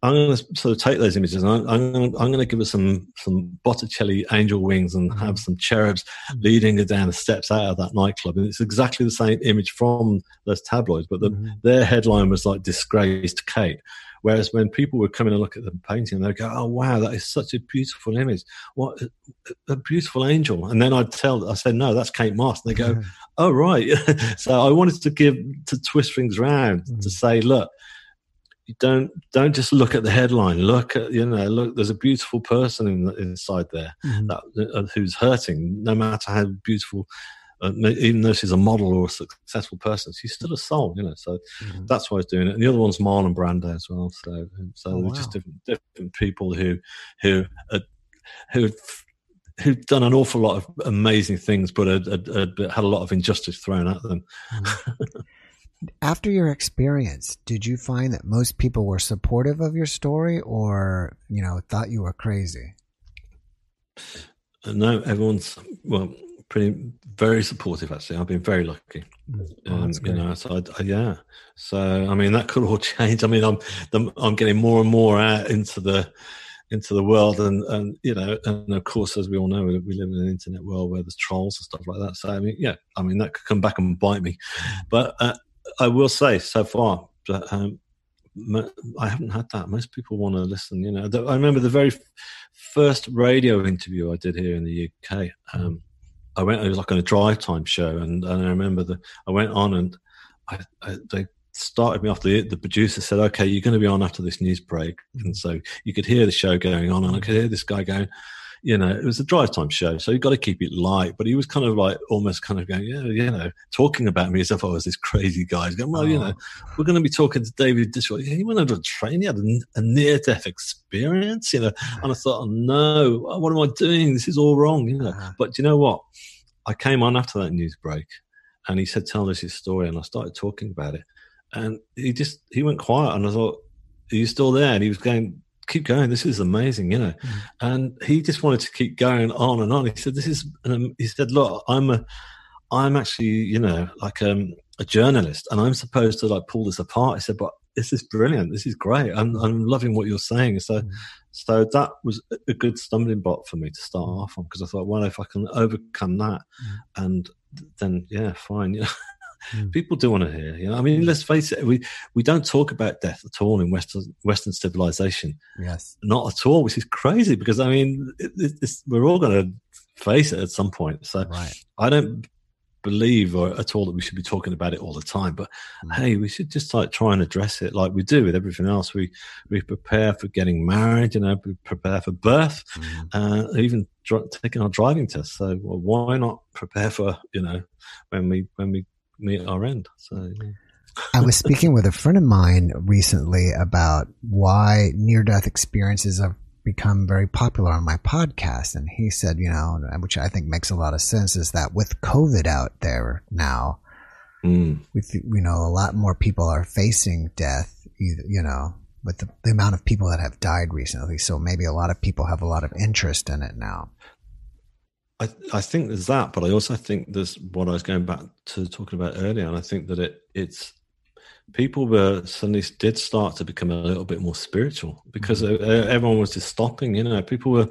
[SPEAKER 1] I'm going to sort of take those images and I'm, I'm going to, I'm going to give it some, some Botticelli angel wings and have mm-hmm. some cherubs leading her down the steps out of that nightclub. And it's exactly the same image from those tabloids, but the, mm-hmm. their headline was like disgraced Kate. Whereas when people would come in and look at the painting, they'd go, "Oh wow, that is such a beautiful image! What a, beautiful angel!" And then I'd tell, I said, "No, that's Kate Moss." And they go, "Oh right." so I wanted to give to twist things around mm-hmm. to say, "Look, don't don't just look at the headline. Look at you know look. There's a beautiful person in, inside there mm-hmm. that uh, who's hurting. No matter how beautiful, uh, even though she's a model or a successful person, she's still a soul. You know. So mm-hmm. that's why I was doing it. And the other one's Marlon Brando as well. So so oh, wow. just different different people who who uh, who who've done an awful lot of amazing things, but had, had, had, a lot of injustice thrown at them.
[SPEAKER 2] Mm-hmm. after your experience, did you find that most people were supportive of your story or, you know, thought you were crazy?
[SPEAKER 1] Uh, no, everyone's, well, pretty, very supportive actually. I've been very lucky. Mm, oh, um, you know, so I, yeah. So, I mean, that could all change. I mean, I'm, I'm getting more and more out into the, into the world and and you know and of course as we all know we live in an internet world where there's trolls and stuff like that so i mean yeah i mean that could come back and bite me but uh, I will say so far that um, I haven't had that. Most people want to listen. You know, I remember the very first radio interview I did here in the UK. Um, I went. It was like on a drive time show, and, and I remember that I went on and I, I, they started me off. The the producer said, "Okay, you're going to be on after this news break," and so you could hear the show going on, and I could hear this guy going you know, it was a drive time show, so you got to keep it light. But he was kind of like almost kind of going, yeah, you know, talking about me as if I was this crazy guy. He's going, well, oh. you know, we're going to be talking to David Ditchfield. He went on a train, he had a, a near death experience, you know. And I thought, oh, no, what am I doing? This is all wrong, you know. Uh-huh. But you know what? I came on after that news break, and he said, tell us his story, and I started talking about it, and he just he went quiet, and I thought, are you still there? And he was going keep going. This is amazing, you know. Mm. And he just wanted to keep going on and on. He said, "This is." Um, he said, "Look, I'm a, I'm actually, you know, like um, a journalist, and I'm supposed to like pull this apart." He said, "But this is brilliant. This is great. I'm, I'm loving what you're saying." So, mm. so that was a good stumbling block for me to start off on because I thought, well, if I can overcome that, mm. and then yeah, fine, you know. Mm. People do want to hear. You know, I mean, let's face it. We we don't talk about death at all in Western Western civilization.
[SPEAKER 2] Yes,
[SPEAKER 1] not at all, which is crazy because I mean, it, we're all going to face it at some point. So right. I don't believe or at all that we should be talking about it all the time. But mm. hey, we should just like try and address it like we do with everything else. We we prepare for getting married, you know, we prepare for birth, mm. uh, even dr- taking our driving test. So well, why not prepare for you know when we when we our end. So. Yeah.
[SPEAKER 2] I was speaking with a friend of mine recently about why near death experiences have become very popular on my podcast. And he said, you know, which I think makes a lot of sense, is that with COVID out there now, mm. with, you know, a lot more people are facing death, you know, with the, the amount of people that have died recently. So maybe a lot of people have a lot of interest in it now.
[SPEAKER 1] I, I think there's that, but I also think there's what I was going back to talking about earlier, and I think that it it's people were suddenly did start to become a little bit more spiritual because mm-hmm. everyone was just stopping. You know, people were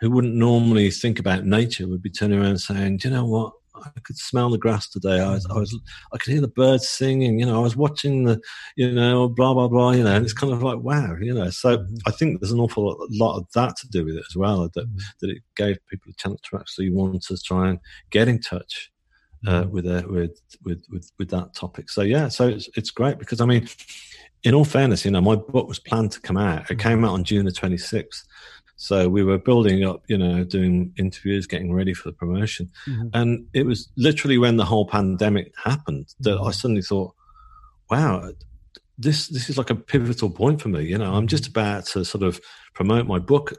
[SPEAKER 1] who wouldn't normally think about nature would be turning around saying, "Do you know what? I could smell the grass today. I was, I was, I could hear the birds singing. You know, I was watching the, you know, blah blah blah. You know, and it's kind of like wow. You know, so mm-hmm. I think there's an awful lot of that to do with it as well. That mm-hmm. that it gave people a chance to actually want to try and get in touch uh, mm-hmm. with, a, with with with with that topic. So yeah, so it's it's great because I mean, in all fairness, you know, my book was planned to come out. It came out on June the 26th. So we were building up, you know, doing interviews, getting ready for the promotion. Mm-hmm. And it was literally when the whole pandemic happened that I suddenly thought, wow, this this is like a pivotal point for me. You know, I'm just mm-hmm. about to sort of promote my book.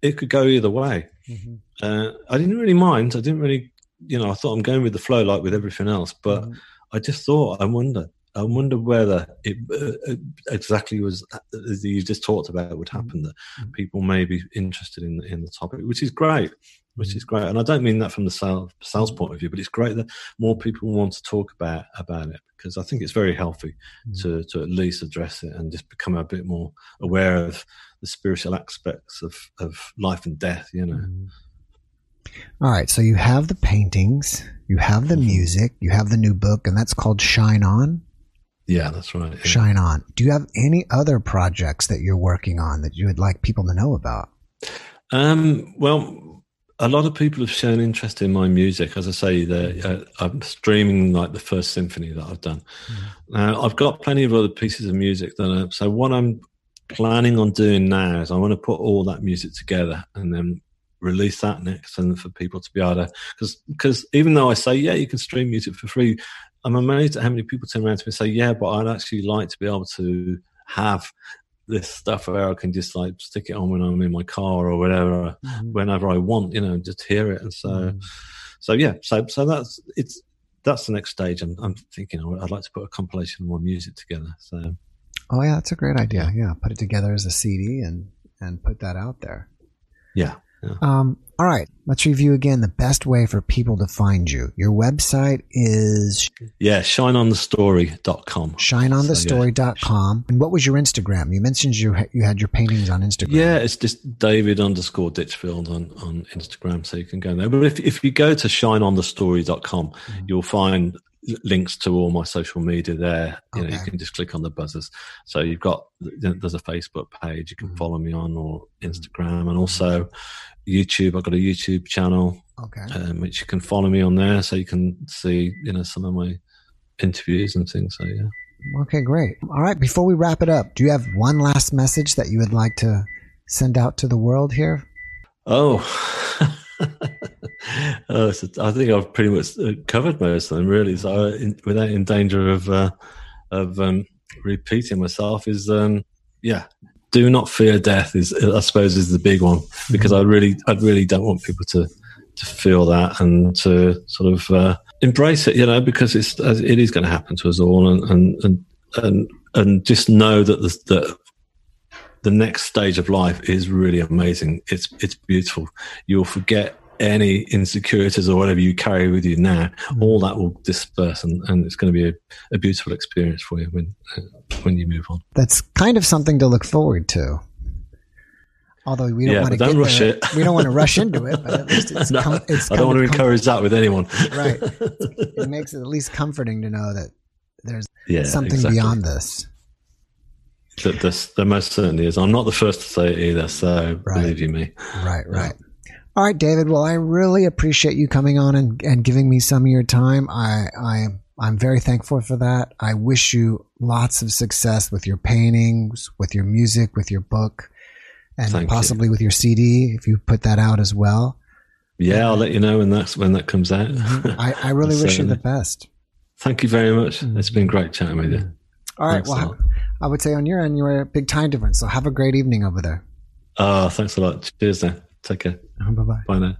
[SPEAKER 1] It could go either way. Mm-hmm. Uh, I didn't really mind. I didn't really, you know, I thought I'm going with the flow like with everything else. But mm-hmm. I just thought, I wonder, I wonder whether it uh, uh exactly was as you just talked about would happen that mm-hmm. people may be interested in in the topic, which is great, which is great. And I don't mean that from the sales, sales point of view, but it's great that more people want to talk about about it because I think it's very healthy mm. to to at least address it and just become a bit more aware of the spiritual aspects of of life and death. You know. Mm.
[SPEAKER 2] All right, so you have the paintings, you have the mm-hmm. music, you have the new book, and that's called Shine On.
[SPEAKER 1] Yeah, that's right. Yeah.
[SPEAKER 2] Shine On. Do you have any other projects that you're working on that you would like people to know about?
[SPEAKER 1] Um, well, a lot of people have shown interest in my music. As I say, uh, I'm streaming like the first symphony that I've done. Mm-hmm. Now, I've got plenty of other pieces of music that. So what I'm planning on doing now is I want to put all that music together and then release that next and for people to be able to because because even though I say yeah you can stream music for free I'm amazed at how many people turn around to me and say, "Yeah, but I'd actually like to be able to have this stuff where I can just like stick it on when I'm in my car or whatever, mm-hmm. whenever I want, you know, just hear it." And so, mm-hmm. so yeah, so so that's it's that's the next stage. I'm, I'm thinking I'd like to put a compilation of more music together. So,
[SPEAKER 2] oh yeah, that's a great idea. Yeah, put it together as a CD and and put that out there.
[SPEAKER 1] Yeah.
[SPEAKER 2] Yeah. Um, all right, let's review again the best way for people to find you. Your website is
[SPEAKER 1] yeah, shineonthestory.com.
[SPEAKER 2] Shineonthestory.com. And what was your Instagram? You mentioned you you had your paintings on Instagram.
[SPEAKER 1] Yeah, it's just David underscore Ditchfield on, on Instagram, so you can go there. But if if you go to shineonthestory.com, mm-hmm. you'll find links to all my social media there. You okay. know, you can just click on the buzzers. So you've got there's a Facebook page you can mm-hmm. follow me on, or Instagram, and also YouTube. I've got a YouTube channel,
[SPEAKER 2] okay,
[SPEAKER 1] um, which you can follow me on there, so you can see you know some of my interviews and things. So yeah.
[SPEAKER 2] Okay, great. All right. Before we wrap it up, do you have one last message that you would like to send out to the world here?
[SPEAKER 1] Oh. oh, so I think I've pretty much uh, covered most of them, really. So, in, without in danger of uh, of um, repeating myself, is um, yeah, do not fear death. Is I suppose is the big one because I really, I really don't want people to to feel that and to sort of uh, embrace it, you know, because it's it is going to happen to us all, and and and and, and just know that the, that the next stage of life is really amazing. It's it's beautiful. You'll forget any insecurities or whatever you carry with you now. Mm. All that will disperse, and, and it's going to be a, a beautiful experience for you when uh, when you move on.
[SPEAKER 2] That's kind of something to look forward to. Although we don't yeah, want to
[SPEAKER 1] don't rush
[SPEAKER 2] there.
[SPEAKER 1] it.
[SPEAKER 2] We don't want to rush into it, but at least it's, no, com- it's
[SPEAKER 1] I don't want to encourage that with anyone.
[SPEAKER 2] right. It makes it at least comforting to know that there's yeah, something exactly. beyond this.
[SPEAKER 1] That this, there most certainly is. I'm not the first to say it either, so right. believe you me.
[SPEAKER 2] Right, right. All right, David. Well, I really appreciate you coming on and, and giving me some of your time. I, I, I'm very thankful for that. I wish you lots of success with your paintings, with your music, with your book, and Thank possibly you. with your CD if you put that out as well.
[SPEAKER 1] Yeah, I'll let you know when that's when that comes out.
[SPEAKER 2] Mm-hmm. I, I, really wish you the best.
[SPEAKER 1] Thank you very much. Mm-hmm. It's been great chatting with you.
[SPEAKER 2] All right. Thanks well, I would say on your end, you're a big time difference. So have a great evening over there.
[SPEAKER 1] Oh, thanks a lot. Cheers now. Take care.
[SPEAKER 2] Uh-huh, bye bye.
[SPEAKER 1] Bye now.